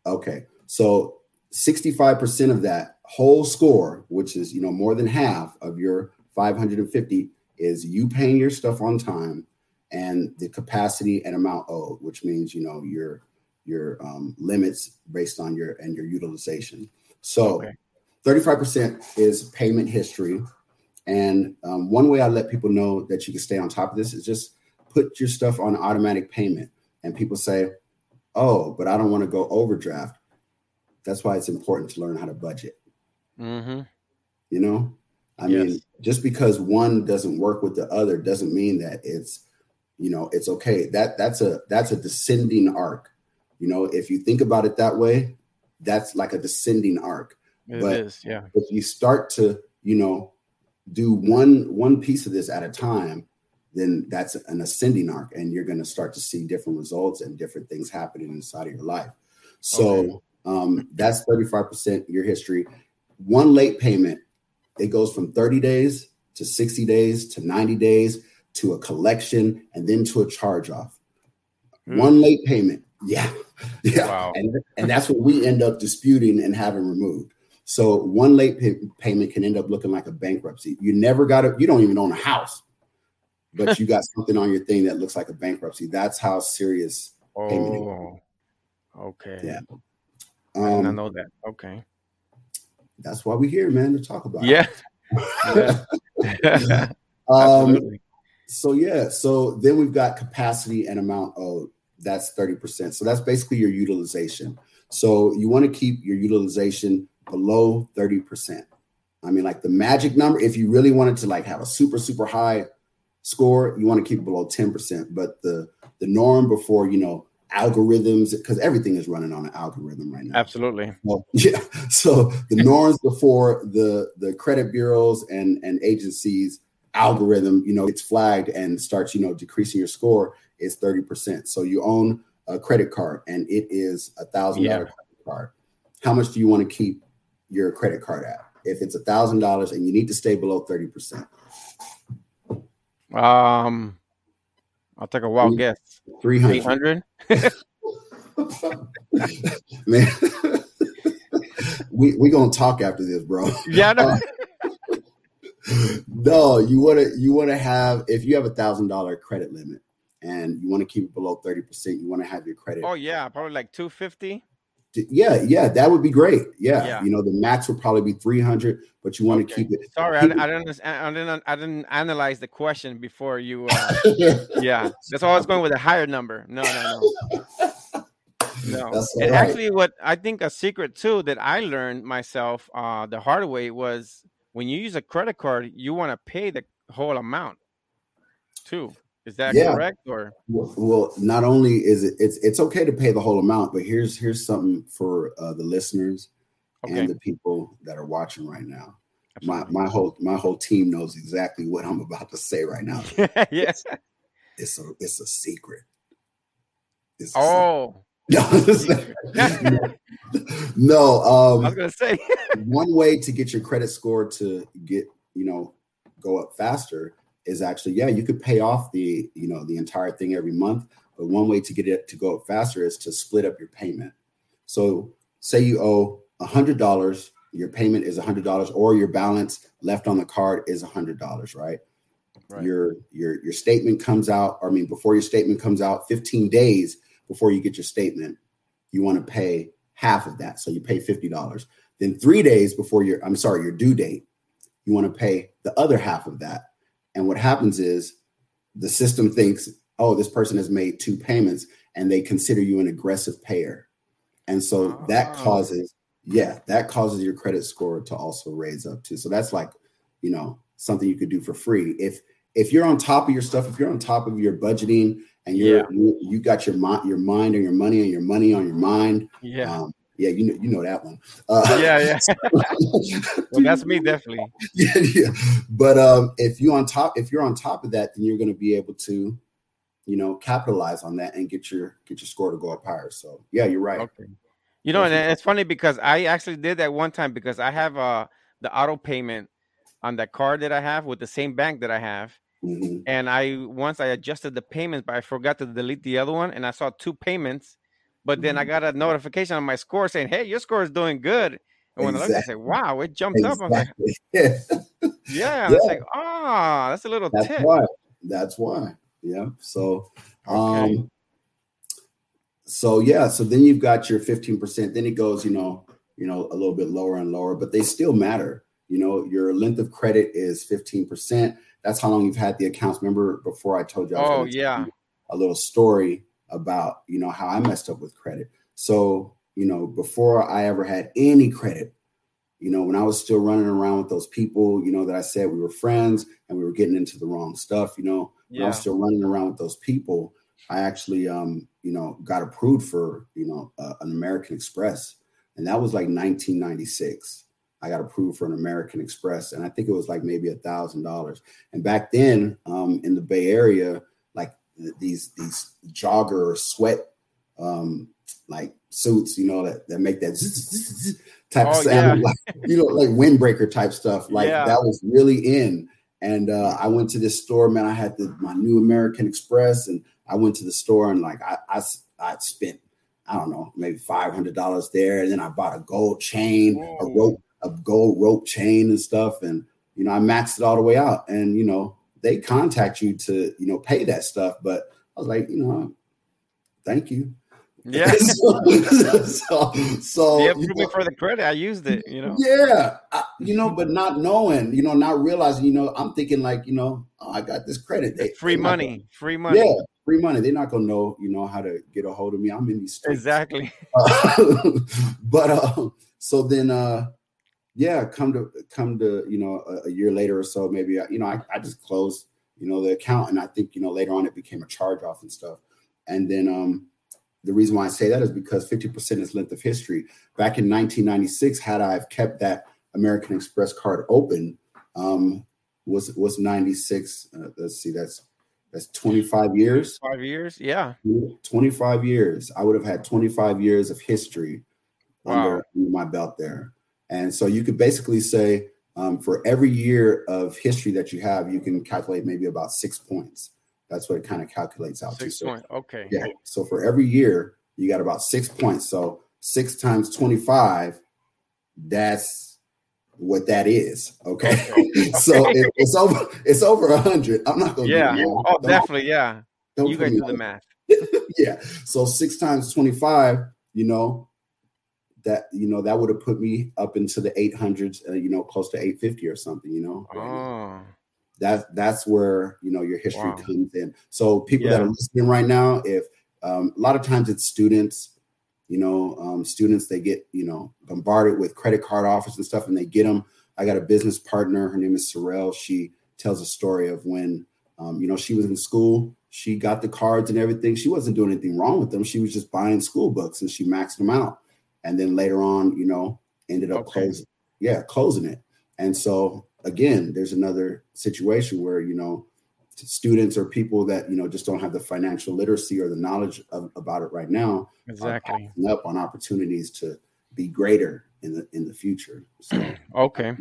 Okay. So 65% of that whole score, which is, you know, more than half of your 550 is you paying your stuff on time and the capacity and amount owed, which means, you know, your your um, limits based on your and your utilization. So okay. 35% is payment history, and um, one way I let people know that you can stay on top of this is just put your stuff on automatic payment. And people say, oh, but I don't want to go overdraft. That's why it's important to learn how to budget. Mm-hmm. You know, I yes. mean, just because one doesn't work with the other doesn't mean that it's, you know, it's okay. That that's a that's a descending arc. You know, if you think about it that way, that's like a descending arc. It but is, yeah. If you start to, you know, do one one piece of this at a time then that's an ascending arc and you're going to start to see different results and different things happening inside of your life so okay. um, that's 35% your history one late payment it goes from 30 days to 60 days to 90 days to a collection and then to a charge off mm. one late payment Yeah, yeah, wow. and and that's what we end up disputing and having removed. So one late pay- payment can end up looking like a bankruptcy. You never got it. You don't even own a house, but you got something on your thing that looks like a bankruptcy. That's how serious. Oh, okay. Yeah. Um, I know that. Okay. That's why we're here, man, to talk about. Yeah. yeah. um, so yeah, so then we've got capacity and amount of that's 30%. So that's basically your utilization. So you want to keep your utilization below 30%. I mean, like the magic number, if you really wanted to like have a super, super high score, you want to keep it below 10%. But the the norm before, you know, algorithms, because everything is running on an algorithm right now. Absolutely. Well, yeah. So the norms before the the credit bureaus and and agencies algorithm, you know, it's flagged and starts, you know, decreasing your score is 30%. So you own a credit card and it is a thousand dollar credit card. How much do you want to keep your credit card at if it's a thousand dollars and you need to stay below 30 percent. Um i'll take a wild guess. 300 man. We we gonna talk after this bro. Yeah no. Uh, no you want to you want to have if you have a thousand dollar credit limit and you want to keep it below 30 percent you want to have your credit oh yeah probably like 250 yeah, yeah, that would be great. Yeah. yeah. you know, the max would probably be 300, but you want okay. to keep it. Sorry, keep I, I, didn't, I didn't, I didn't analyze the question before you. Uh, yeah, that's why I was going with a higher number. No, no, no. No, and right. actually, what I think a secret too that I learned myself uh, the hard way was when you use a credit card, you want to pay the whole amount too. Is that yeah. correct? Or well, not only is it it's it's okay to pay the whole amount, but here's here's something for uh, the listeners okay. and the people that are watching right now. Absolutely. My my whole my whole team knows exactly what I'm about to say right now. yes, it's, it's a it's a secret. It's oh. no, no um, I was gonna say one way to get your credit score to get you know go up faster is actually yeah you could pay off the you know the entire thing every month but one way to get it to go up faster is to split up your payment. So say you owe a hundred dollars your payment is a hundred dollars or your balance left on the card is a hundred dollars right? right. Your your your statement comes out i mean before your statement comes out 15 days before you get your statement you want to pay half of that. So you pay $50 then three days before your i'm sorry your due date you want to pay the other half of that and what happens is the system thinks, oh, this person has made two payments and they consider you an aggressive payer. And so oh. that causes, yeah, that causes your credit score to also raise up too. So that's like, you know, something you could do for free. If if you're on top of your stuff, if you're on top of your budgeting and you're yeah. you, you, got your mind your mind on your money and your money on your mind, yeah. Um, yeah, you know, you know that one. Uh, yeah, yeah. well, that's me definitely. Yeah, yeah. But um, if you on top, if you're on top of that, then you're going to be able to, you know, capitalize on that and get your get your score to go up higher. So yeah, you're right. Okay. You know, and it's funny because I actually did that one time because I have uh the auto payment on that card that I have with the same bank that I have. Mm-hmm. And I once I adjusted the payments, but I forgot to delete the other one, and I saw two payments but then I mm-hmm. got a notification on my score saying, "Hey, your score is doing good." And when exactly. I looked, I said, "Wow, it jumped exactly. up." I'm like, yeah, yeah. yeah. like, ah, oh, that's a little that's tip. Why. That's why. Yeah. So, okay. um, so yeah. So then you've got your 15%. Then it goes, you know, you know, a little bit lower and lower, but they still matter. You know, your length of credit is 15%. That's how long you've had the accounts. Remember before I told you? I oh, yeah. A little story about you know how I messed up with credit. So you know before I ever had any credit, you know when I was still running around with those people, you know that I said we were friends and we were getting into the wrong stuff. You know yeah. I was still running around with those people. I actually um you know got approved for you know uh, an American Express, and that was like 1996. I got approved for an American Express, and I think it was like maybe a thousand dollars. And back then, um, in the Bay Area, these these jogger sweat um like suits, you know, that, that make that type oh, of sound, yeah. like, you know, like windbreaker type stuff. Like yeah. that was really in. And uh, I went to this store, man. I had the, my new American Express, and I went to the store and like I I, I spent I don't know, maybe five hundred dollars there, and then I bought a gold chain, Whoa. a rope, a gold rope chain and stuff, and you know I maxed it all the way out, and you know they contact you to you know pay that stuff, but I was like, you know, thank you. Yeah. so, so, so yeah, you know, for the credit, I used it. You know. Yeah, I, you know, but not knowing, you know, not realizing, you know, I'm thinking like, you know, oh, I got this credit. They, free money, gonna, free money. Yeah, free money. They're not gonna know, you know, how to get a hold of me. I'm in these streets. exactly. Uh, but uh, so then, uh, yeah, come to come to you know a, a year later or so, maybe you know I, I just closed you know the account, and I think you know later on it became a charge off and stuff, and then um the reason why I say that is because 50% is length of history. Back in 1996, had I have kept that American Express card open, um, was was 96. Uh, let's see, that's that's 25 years. Five years, yeah. 25 years. I would have had 25 years of history wow. under, under my belt there. And so you could basically say um, for every year of history that you have, you can calculate maybe about six points. That's what it kind of calculates out six to. Point. Okay. Yeah. So for every year, you got about six points. So six times 25, that's what that is. Okay. okay. so it, it's over, it's over a hundred. I'm not gonna yeah. Oh, don't, definitely, yeah. you guys do the math. yeah. So six times 25, you know, that you know that would have put me up into the 800s uh, you know close to 850 or something you know oh that that's where you know your history wow. comes in. So people yeah. that are listening right now, if um, a lot of times it's students, you know, um, students they get you know bombarded with credit card offers and stuff, and they get them. I got a business partner. Her name is Sorrel. She tells a story of when um, you know she was in school. She got the cards and everything. She wasn't doing anything wrong with them. She was just buying school books and she maxed them out. And then later on, you know, ended up okay. closing, yeah, closing it. And so again, there's another situation where, you know, students or people that, you know, just don't have the financial literacy or the knowledge of, about it right now. Exactly. Up on opportunities to be greater in the in the future. So, okay.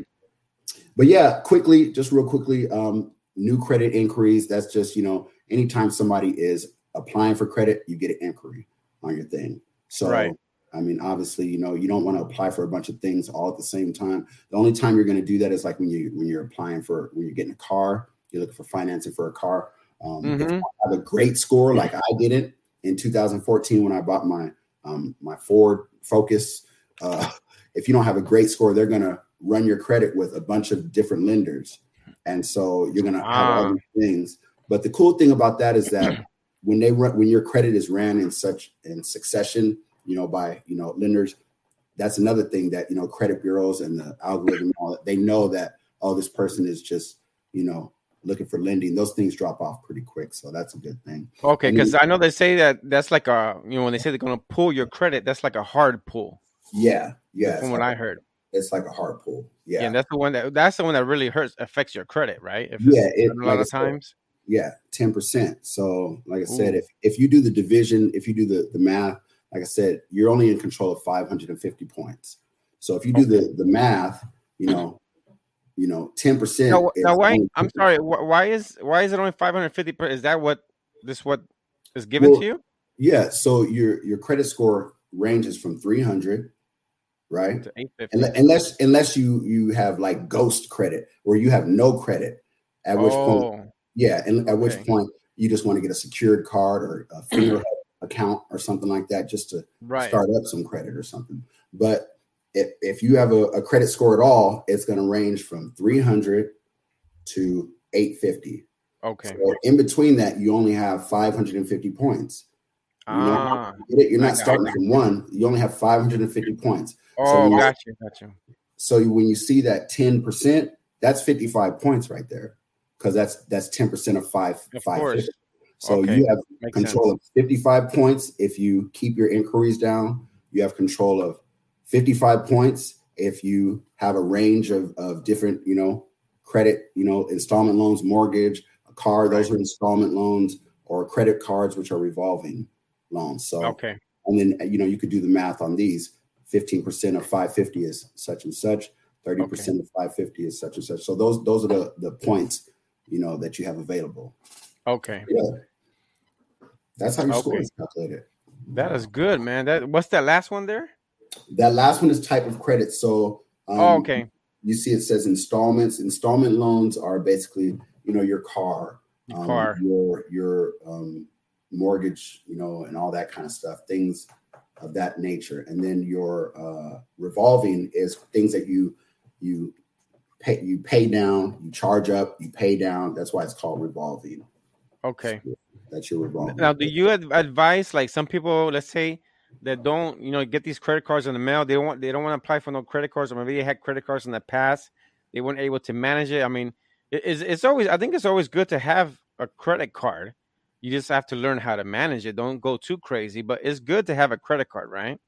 But yeah, quickly, just real quickly, um, new credit inquiries. That's just, you know, anytime somebody is applying for credit, you get an inquiry on your thing. So right. I mean, obviously, you know, you don't want to apply for a bunch of things all at the same time. The only time you're going to do that is like when you when you're applying for when you're getting a car, you're looking for financing for a car. Um, mm-hmm. If you have a great score like I did it in 2014 when I bought my um, my Ford Focus. Uh, if you don't have a great score, they're going to run your credit with a bunch of different lenders, and so you're going to wow. have all these things. But the cool thing about that is that when they run, when your credit is ran in such in succession you know, by you know lenders. That's another thing that you know credit bureaus and the algorithm all that they know that oh this person is just you know looking for lending. Those things drop off pretty quick, so that's a good thing. Okay, because I know they say that that's like a you know when they say they're going to pull your credit, that's like a hard pull. Yeah, yeah. From what like, I heard, it's like a hard pull. Yeah. yeah, and that's the one that that's the one that really hurts affects your credit, right? If yeah, it, a lot like of times. Yeah, ten percent. So, like I Ooh. said, if if you do the division, if you do the the math, like I said, you're only in control of 550 points. So if you do the the math, you know, you know, 10 percent. Now, now why? I'm sorry. Why is why is it only 550? Per, Is that what this what is given well, to you? Yeah. So your your credit score ranges from 300, right? To 850. Unless unless you you have like ghost credit or you have no credit, at which oh. point, yeah, and at which point you just want to get a secured card or a finger account or something like that just to right. start up some credit or something. But if, if you have a, a credit score at all, it's going to range from 300 to 850. Okay. So in between that, you only have 550 points. Ah, you're not, starting from one. You only have 550 points. Oh, so gotcha, gotcha. So when you see that 10%, that's 55 points right there, because that's that's 10% of five of 550. So okay. you have Makes control sense. of 55 points if you keep your inquiries down. You have control of 55 points if you have a range of, of different, you know, credit, you know, installment loans, mortgage, a car, right. those are installment loans, or credit cards, which are revolving loans. So okay. And then you know, you could do the math on these. 15% of 550 is such and such, 30% okay. of 550 is such and such. So those those are the the points, you know, that you have available. Okay. Yeah. That's how your okay. score is calculated. That is good, man. That what's that last one there? That last one is type of credit. So um, oh, okay. You see, it says installments. Installment loans are basically, you know, your car, your um, car, your your um, mortgage, you know, and all that kind of stuff. Things of that nature. And then your uh, revolving is things that you you pay you pay down, you charge up, you pay down. That's why it's called revolving. Okay. That's your revolving. Now, do you advise like some people, let's say, that don't you know get these credit cards in the mail? They don't want they don't want to apply for no credit cards, or maybe they had credit cards in the past. They weren't able to manage it. I mean, it's it's always I think it's always good to have a credit card. You just have to learn how to manage it. Don't go too crazy, but it's good to have a credit card, right?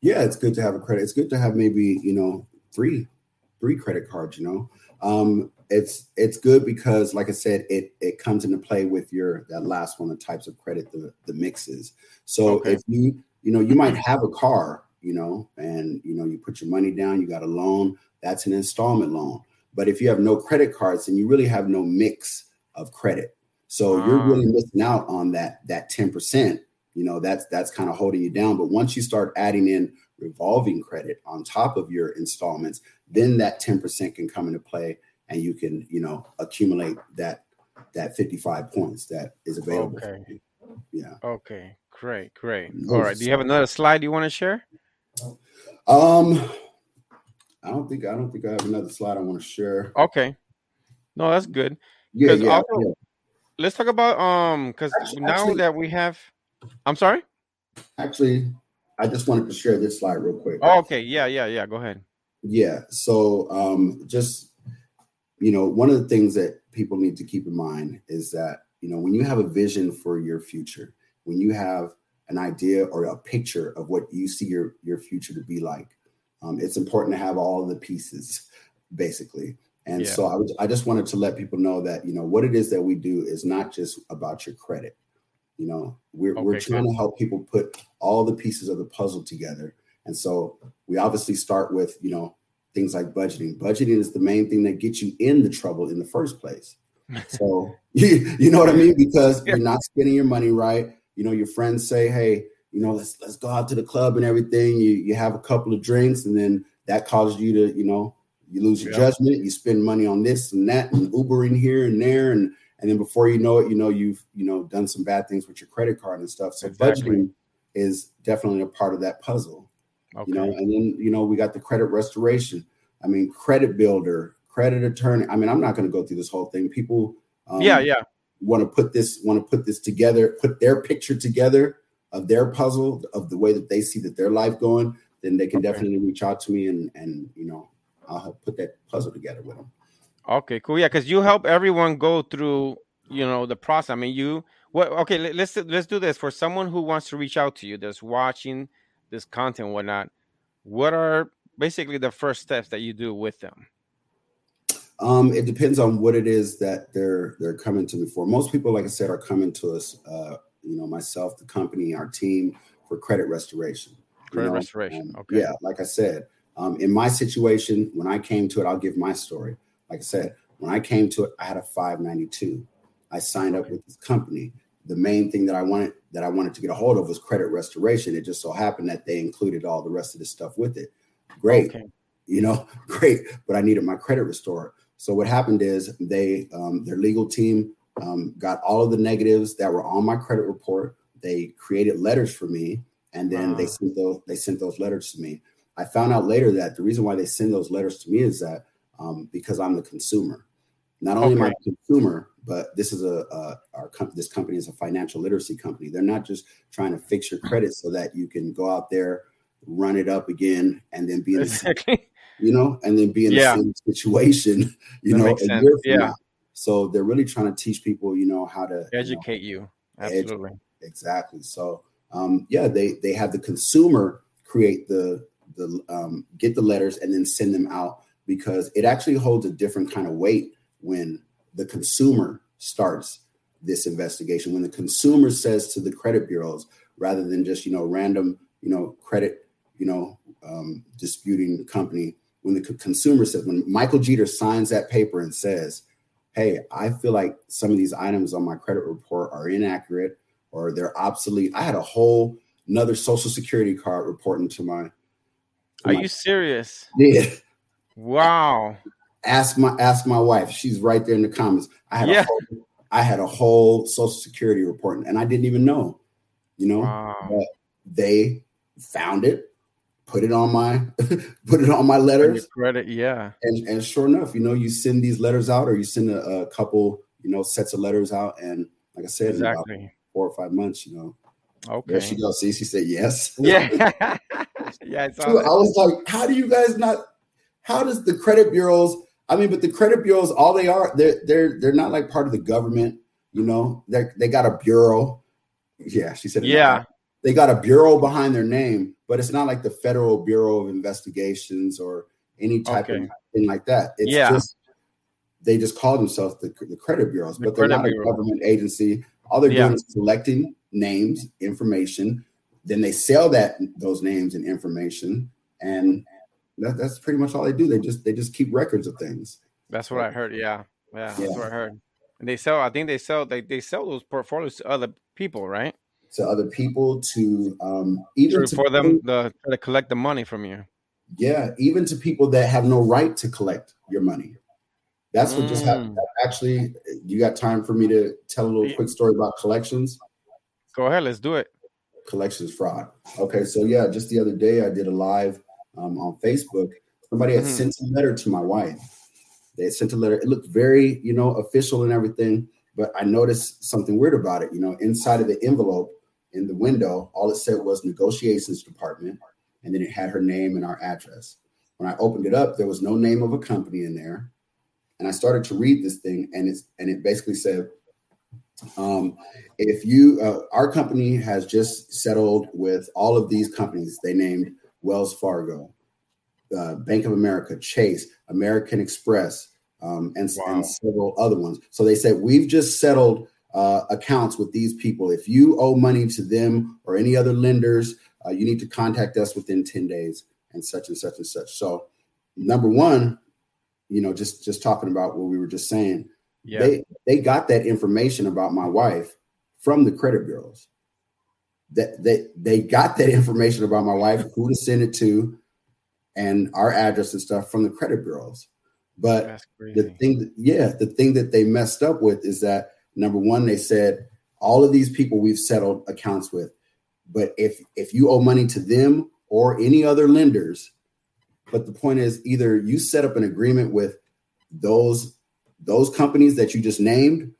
Yeah, it's good to have a credit. It's good to have maybe you know three three credit cards. You know, um, it's it's good because, like I said, it it comes into play with your that last one, the types of credit, the the mixes. So okay. if you you know you might have a car, you know, and you know you put your money down, you got a loan, that's an installment loan. But if you have no credit cards, then you really have no mix of credit. So you're really ah. missing out on that that ten percent. You know that's that's kind of holding you down. But once you start adding in revolving credit on top of your installments, then that 10% can come into play and you can, you know, accumulate that that 55 points that is available. Okay. Yeah. Okay. Great. Great. All right. Do you have another slide you want to share? Um I don't think I don't think I have another slide I want to share. Okay. No, that's good. Yeah, yeah, also, yeah. Let's talk about um because now that we have I'm sorry? Actually, I just wanted to share this slide real quick. Oh, okay. Yeah, yeah, yeah. Go ahead. Yeah. So um, just you know, one of the things that people need to keep in mind is that you know when you have a vision for your future, when you have an idea or a picture of what you see your your future to be like, um, it's important to have all of the pieces, basically. And yeah. so I, was, I just wanted to let people know that you know what it is that we do is not just about your credit. You know, we're okay, we're trying good. to help people put all the pieces of the puzzle together. And so we obviously start with, you know, things like budgeting. Budgeting is the main thing that gets you in the trouble in the first place. So you, you know what I mean? Because yeah. you're not spending your money right. You know, your friends say, hey, you know, let's let's go out to the club and everything. You you have a couple of drinks, and then that causes you to, you know, you lose your yeah. judgment. You spend money on this and that, and Ubering here and there, and and then before you know it, you know you've you know done some bad things with your credit card and stuff. So exactly. budgeting is definitely a part of that puzzle. Okay. You know, and then you know we got the credit restoration. I mean, credit builder, credit attorney. I mean, I'm not going to go through this whole thing. People, um, yeah, yeah, want to put this want to put this together, put their picture together of their puzzle of the way that they see that their life going. Then they can okay. definitely reach out to me and and you know I'll help put that puzzle together with them. Okay, cool. Yeah, because you help everyone go through, you know, the process. I mean, you what? Okay, let's let's do this for someone who wants to reach out to you, that's watching this content, whatnot. What are basically the first steps that you do with them? Um, it depends on what it is that they're they're coming to me for. Most people, like I said, are coming to us. Uh, you know, myself, the company, our team for credit restoration. Credit you know? restoration. okay. Yeah, like I said, um, in my situation, when I came to it, I'll give my story. Like I said, when I came to it, I had a 592. I signed up with this company. The main thing that I wanted that I wanted to get a hold of was credit restoration. It just so happened that they included all the rest of the stuff with it. Great, okay. you know, great. But I needed my credit restored. So what happened is they um, their legal team um, got all of the negatives that were on my credit report. They created letters for me, and then they sent those they sent those letters to me. I found out later that the reason why they send those letters to me is that um, because I'm the consumer. Not only okay. am I a consumer, but this is a, a our com- this company is a financial literacy company. They're not just trying to fix your credit so that you can go out there, run it up again, and then be in exactly. the, you know, and then be in yeah. the same situation, you that know, a sense. year from yeah. now. So they're really trying to teach people, you know, how to educate you. Know, you. Absolutely. Educate. Exactly. So um, yeah, they they have the consumer create the the um, get the letters and then send them out because it actually holds a different kind of weight when the consumer starts this investigation when the consumer says to the credit bureaus rather than just you know random you know credit you know um, disputing company when the consumer says when michael jeter signs that paper and says hey i feel like some of these items on my credit report are inaccurate or they're obsolete i had a whole another social security card reporting to my. To Are my, you serious? Yeah. Wow. Ask my ask my wife. She's right there in the comments. I had Yeah. a whole, I had a whole social security report, and I didn't even know. You know, Wow. they found it, put it on my put it on my letters, credit, yeah. and and sure enough, you know, you send these letters out, or you send a, a couple, you know, sets of letters out, and like I said, Exactly. four or five months, you know, there Okay. she goes. See, she said yes. Yeah. yeah, I I was like, how do you guys not? How does the credit bureaus? I mean, but the credit bureaus, all they are, they're they're they're not like part of the government. You know, they they got a bureau. Yeah, she said. Yeah. they got a bureau behind their name, but it's not like the Federal Bureau of Investigations or any type Okay. of thing like that. It's Yeah. just they just call themselves the, the credit bureaus, The but they're not bureau. a government agency. All they're Yeah. doing is collecting names, information. Then they sell that those names and information, and that, that's pretty much all they do. They just they just keep records of things. That's what I heard. Yeah. Yeah. That's Yeah. what I heard. And they sell, I think they sell, they, they sell those portfolios to other people, right? To other people, to um, even to for them the, to collect the money from you. Yeah, even to people that have no right to collect your money. That's what just Mm. happened. Actually, you got time for me to tell a little quick story about collections? Go ahead. Let's do it. Collections fraud. Okay, so yeah, just the other day I did a live um, on Facebook. Somebody had Mhm. sent a letter to my wife. They had sent a letter. It looked very, you know, official and everything, but I noticed something weird about it. You know, inside of the envelope in the window, all it said was negotiations department, and then it had her name and our address. When I opened it up, there was no name of a company in there. And I started to read this thing, and it's and it basically said, um, if you uh, our company has just settled with all of these companies, they named Wells Fargo, uh, Bank of America, Chase, American Express, um, and, Wow. and several other ones. So they said we've just settled uh, accounts with these people. If you owe money to them or any other lenders, uh, you need to contact us within ten days, and such and such and such. So, number one, you know, just just talking about what we were just saying, Yeah. they they got that information about my wife from the credit bureaus. That they they got that information about my wife, who to send it to, and our address and stuff from the credit bureaus. But the thing that, yeah the thing that they messed up with is that number one they said all of these people we've settled accounts with but if if you owe money to them or any other lenders but the point is either you set up an agreement with those those companies that you just named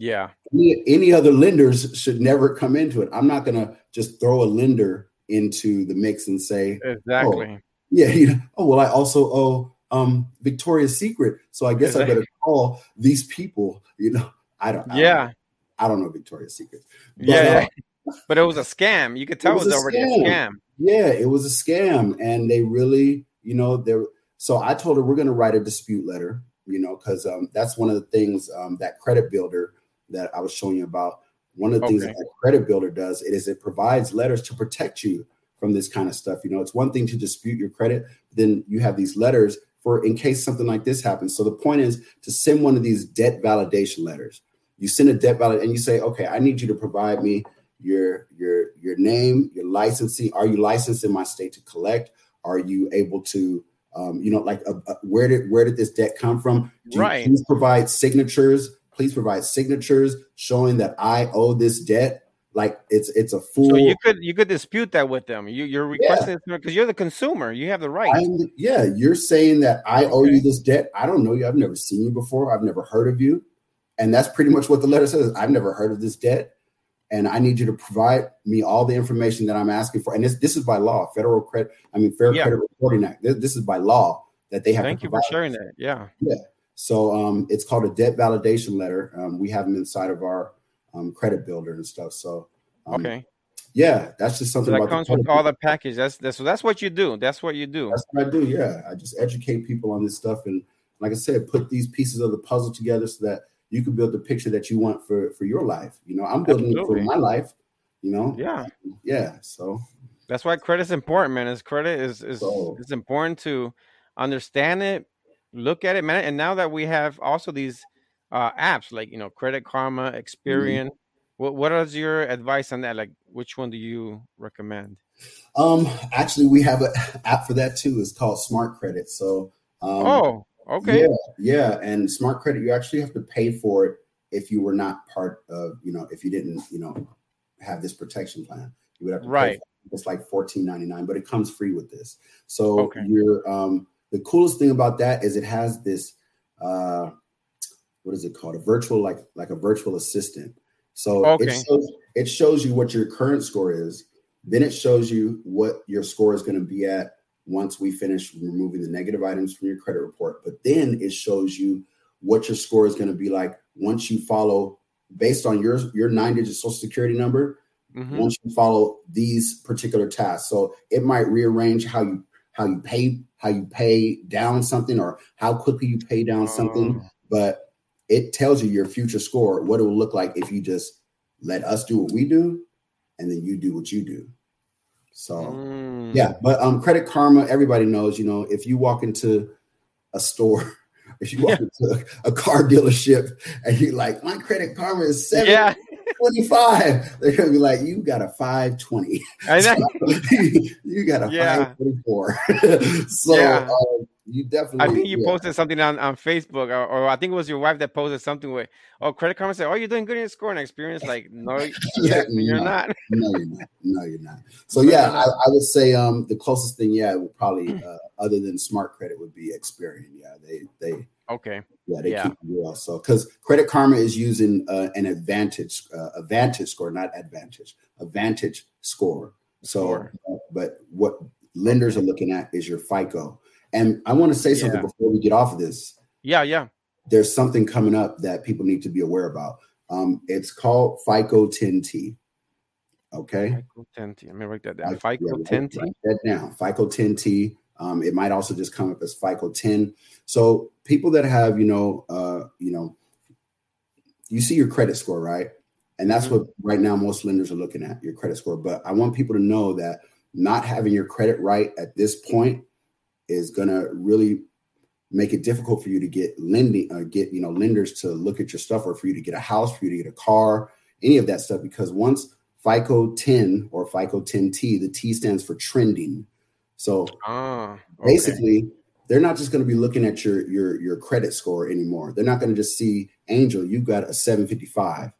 Yeah. any, any other lenders should never come into it i'm not going to just throw a lender into the mix and say Exactly. yeah, you know, oh well, I also owe um Victoria's Secret, so I guess I better call these people. You know, I don't. I don't Yeah. I don't know Victoria's Secret. But, yeah. uh. But it was a scam. You could tell it was was, a already a scam. scam. yeah, it was a scam, and they really, you know, they're. So I told her we're going to write a dispute letter. You know, because um, that's one of the things um, that Credit Builder that I was showing you about. One of the things Okay. that that Credit Builder does it is it provides letters to protect you from this kind of stuff. You know, it's one thing to dispute your credit, then you have these letters for in case something like this happens. So the point is to send one of these debt validation letters. You send a debt valid and you say, okay, I need you to provide me your your your name, your licensing. Are you licensed in my state to collect? Are you able to, um, you know, like uh, uh, where did where did this debt come from? Do you Right. please provide signatures. Please provide signatures showing that I owe this debt. Like it's it's a full. So you could you could dispute that with them. You you're requesting this because you're the consumer. You have the right. I'm, yeah, you're saying that I owe Okay. you this debt. I don't know you. I've never seen you before. I've never heard of you. And that's pretty much what the letter says. I've never heard of this debt. And I need you to provide me all the information that I'm asking for. And this, this is by law, federal credit, I mean, Fair Yeah. Credit Reporting Act. This, this is by law that they have Thank to you for sharing that. Yeah. Yeah. So um, it's called a debt validation letter. Um, we have them inside of our um, credit builder and stuff. So um, Okay. yeah, that's just So something that about the comes with all the package. That's that's so that's what you do. That's what you do. That's what I do. Yeah, I just educate people on this stuff, and like I said, put these pieces of the puzzle together so that you can build the picture that you want for for your life. You know, I'm building it for my life. You know, Yeah. yeah. So That's why credit's important, man. Is credit is is So- it's important to understand it, look at it, man. And now that we have also these uh, apps like you know Credit Karma, Mm-hmm. Experian, What What is your advice on that? Like, which one do you recommend? Um, actually, we have an app for that too. It's called Smart Credit. So, um, oh, okay, yeah, yeah, and Smart Credit, you actually have to pay for it if you were not part of, you know, if you didn't, you know, have this protection plan, you would have to right. Pay it's like fourteen ninety nine, but it comes free with this. So Okay. you're um, the coolest thing about that is it has this uh, what is it called? A virtual like like a virtual assistant. So Okay. it shows it shows you what your current score is. Then it shows you what your score is going to be at once we finish removing the negative items from your credit report. But then it shows you what your score is going to be like once you follow based on your your nine digit social security number Mhm. once you follow these particular tasks. So it might rearrange how you how you pay how you pay down something or how quickly you pay down something, Oh. but it tells you your future score, what it will look like if you just let us do what we do and then you do what you do. So Mm. yeah, but um credit karma, everybody knows, you know, if you walk into a store, if you walk into a car dealership and you're like, my credit karma is seven yeah. 25. They're gonna be like, you got a 520. I know. you got a Yeah. 524. so Yeah. um, you definitely I think you yeah. posted something on, on Facebook, or, or I think it was your wife that posted something with, oh, Credit Karma said, oh, you're doing good in your score and experience. Like, no, Yeah, you're no. not. no, you're not. No, you're not. So yeah, I, I would say um the closest thing, yeah, would probably uh, other than smart credit would be Experian. Yeah, they they Okay. yeah they Yeah. keep you well. So because Credit Karma is using uh, an advantage uh, a Vantage score, not advantage, advantage score. So, uh, but what lenders are looking at is your FICO. And I want to say something Yeah. before we get off of this. Yeah, yeah. There's something coming up that people need to be aware about. Um, it's called FICO 10T. Okay. FICO 10T. Let me write that down. FICO yeah, write- 10T. write that down. FICO 10T. Um, it might also just come up as FICO 10. So people that have, you know, uh, you know, you see your credit score, right? And that's Mhm. what right now most lenders are looking at your credit score. But I want people to know that not having your credit right at this point is gonna really make it difficult for you to get lending or get you know lenders to look at your stuff or for you to get a house, for you to get a car, any of that stuff. Because once FICO 10 or FICO 10T, the T stands for trending. So Ah, okay. basically they're not just going to be looking at your your your credit score anymore they're not going to just see angel you got a 755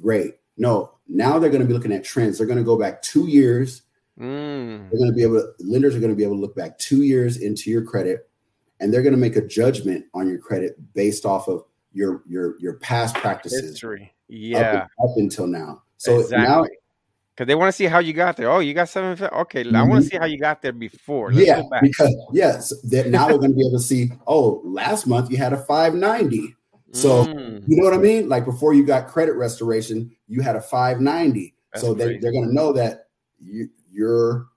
great no now they're going to be looking at trends they're going to go back two years Mm, they're going to be able to lenders are going to be able to look back two years into your credit and they're going to make a judgment on your credit based off of your your your past practices history. Yeah, up until now so now. Because they want to see how you got there. Oh, you got seven. Okay, I want to see how you got there before. Let's yeah because yes that now we're going to be able to see oh last month you had a 590 so Mm, You know what I mean? Like before you got credit restoration, you had a 590. That's so they, they're going to know that you, your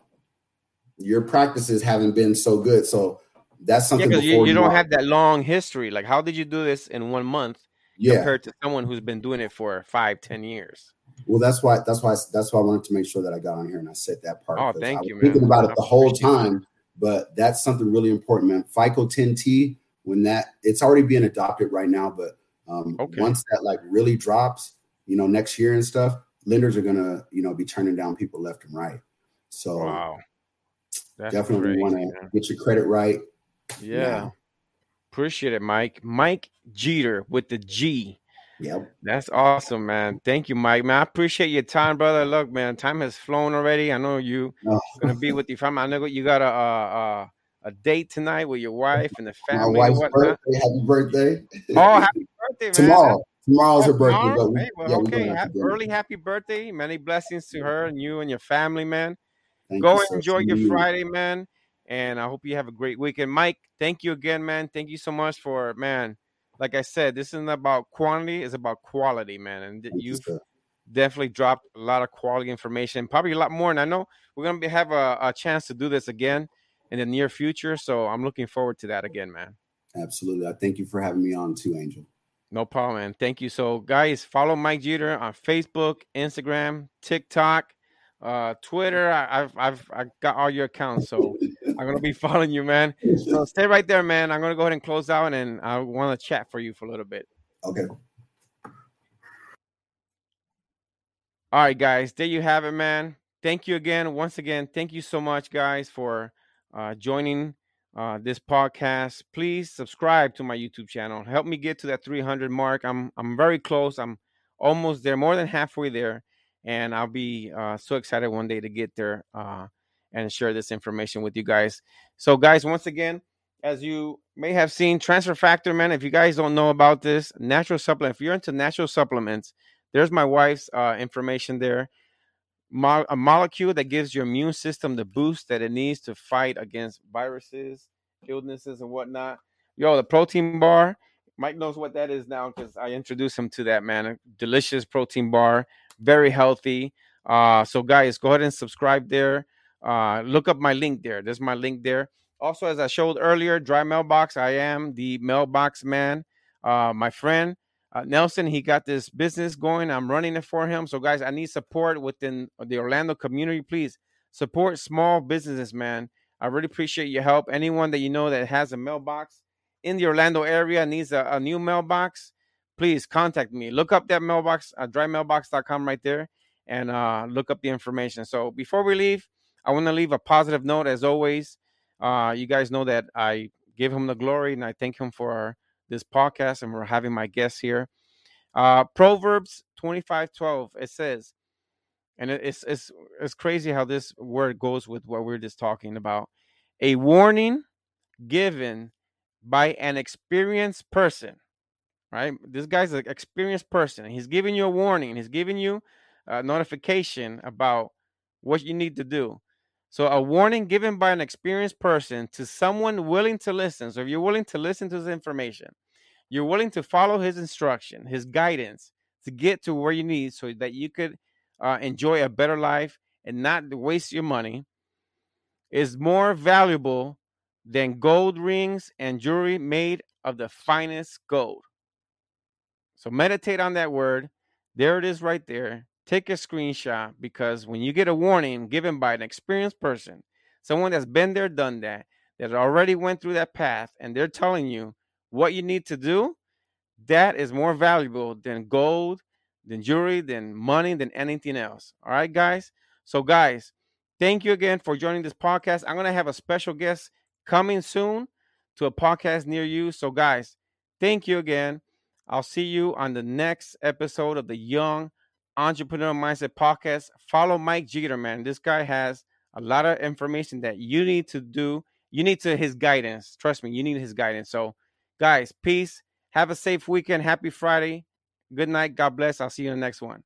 your practices haven't been so good. So that's yeah, something because you, you don't have that long history. Like, how did you do this in one month yeah. compared to someone who's been doing it for five, ten years? Well, that's why that's why that's why I wanted to make sure that I got on here and I said that part. Oh, thank I was you, Thinking man. about it the whole time, but that's something really important, man. FICO 10T when that it's already being adopted right now, but um, Okay. once that like really drops, you know, next year and stuff, lenders are gonna you know be turning down people left and right. So Wow, That's definitely want to get your credit right. Yeah, now. appreciate it, Mike. Mike Jeter with the G. Yep. That's awesome, man. Thank you, Mike. Man, I appreciate your time, brother. Look, man, time has flown already. I know you Oh, gonna be with your family. I know you got a a, a, a date tonight with your wife and the family. my family. wife's and whatnot. birthday. Happy birthday. Oh, happy birthday, man! tomorrow. Tomorrow's her birthday. tomorrow? But we, Hey, well, yeah, okay. going out Ha- early happy birthday. Many blessings to her and you and your family, man. Thank Go and enjoy your you. Friday, man. And I hope you have a great weekend. Mike, thank you again, man. Thank you so much for man. Like I said, this isn't about quantity, it's about quality, man. And you, definitely dropped a lot of quality information, probably a lot more. And I know we're gonna be, have a, a chance to do this again in the near future. So I'm looking forward to that again, man. Absolutely. I thank you for having me on too, Angel. No problem, man. Thank you. So, guys, follow Mike Jeter on Facebook, Instagram, TikTok, uh, Twitter. I, I've I've I got all your accounts, so I'm gonna be following you, man. So stay right there, man. I'm gonna go ahead and close out, and I want to chat for you for a little bit. Okay. All right, guys, there you have it, man. Thank you again. Once again, thank you so much, guys, for uh, joining uh, this podcast. Please subscribe to my YouTube channel. Help me get to that 300 mark. I'm I'm very close. I'm almost there, more than halfway there, and I'll be uh, so excited one day to get there uh, and share this information with you guys. So, guys, once again, as you may have seen, Transfer Factor, man. If you guys don't know about this, natural supplement. If you're into natural supplements there's my wife's uh, information there. Mo- a molecule that gives your immune system the boost that it needs to fight against viruses, illnesses, and whatnot. Yo, the protein bar. Mike knows what that is now because I introduced him to that man. A delicious protein bar, very healthy. Uh, so guys, go ahead and subscribe there. Uh, look up my link there. There's my link there. Also, as I showed earlier, dry mailbox. I am the mailbox man. Uh, my friend uh, Nelson, he got this business going. I'm running it for him. So, guys, I need support within the Orlando community. Please support small businesses, man. I really appreciate your help. Anyone that you know that has a mailbox in the Orlando area needs a, a new mailbox, please contact me. Look up that mailbox, uh, drymailbox.com right there, and uh, look up the information. So, before we leave, I want to leave a positive note as always. Uh, you guys know that I give him the glory and I thank him for this podcast and we're having my guests here. Uh, Proverbs 25 12, it says, and it's, it's, it's crazy how this word goes with what we're just talking about. A warning given by an experienced person, right? This guy's an experienced person. He's giving you a warning, he's giving you a notification about what you need to do. So, a warning given by an experienced person to someone willing to listen. So, if you're willing to listen to this information, you're willing to follow his instruction, his guidance to get to where you need so that you could uh, enjoy a better life and not waste your money, is more valuable than gold rings and jewelry made of the finest gold. So, meditate on that word. There it is right there take a screenshot because when you get a warning given by an experienced person, someone that's been there, done that, that already went through that path, and they're telling you what you need to do, that is more valuable than gold, than jewelry, than money, than anything else. All right, guys. So, guys, thank you again for joining this podcast. I'm going to have a special guest coming soon to a podcast near you. So, guys, thank you again. I'll see you on the next episode of the Young Entrepreneur Mindset Podcast. Follow Mike Jeter, man. This guy has a lot of information that you need to do. You need to his guidance. Trust me, you need his guidance. So, guys, peace. Have a safe weekend. Happy Friday. Good night. God bless. I'll see you in the next one.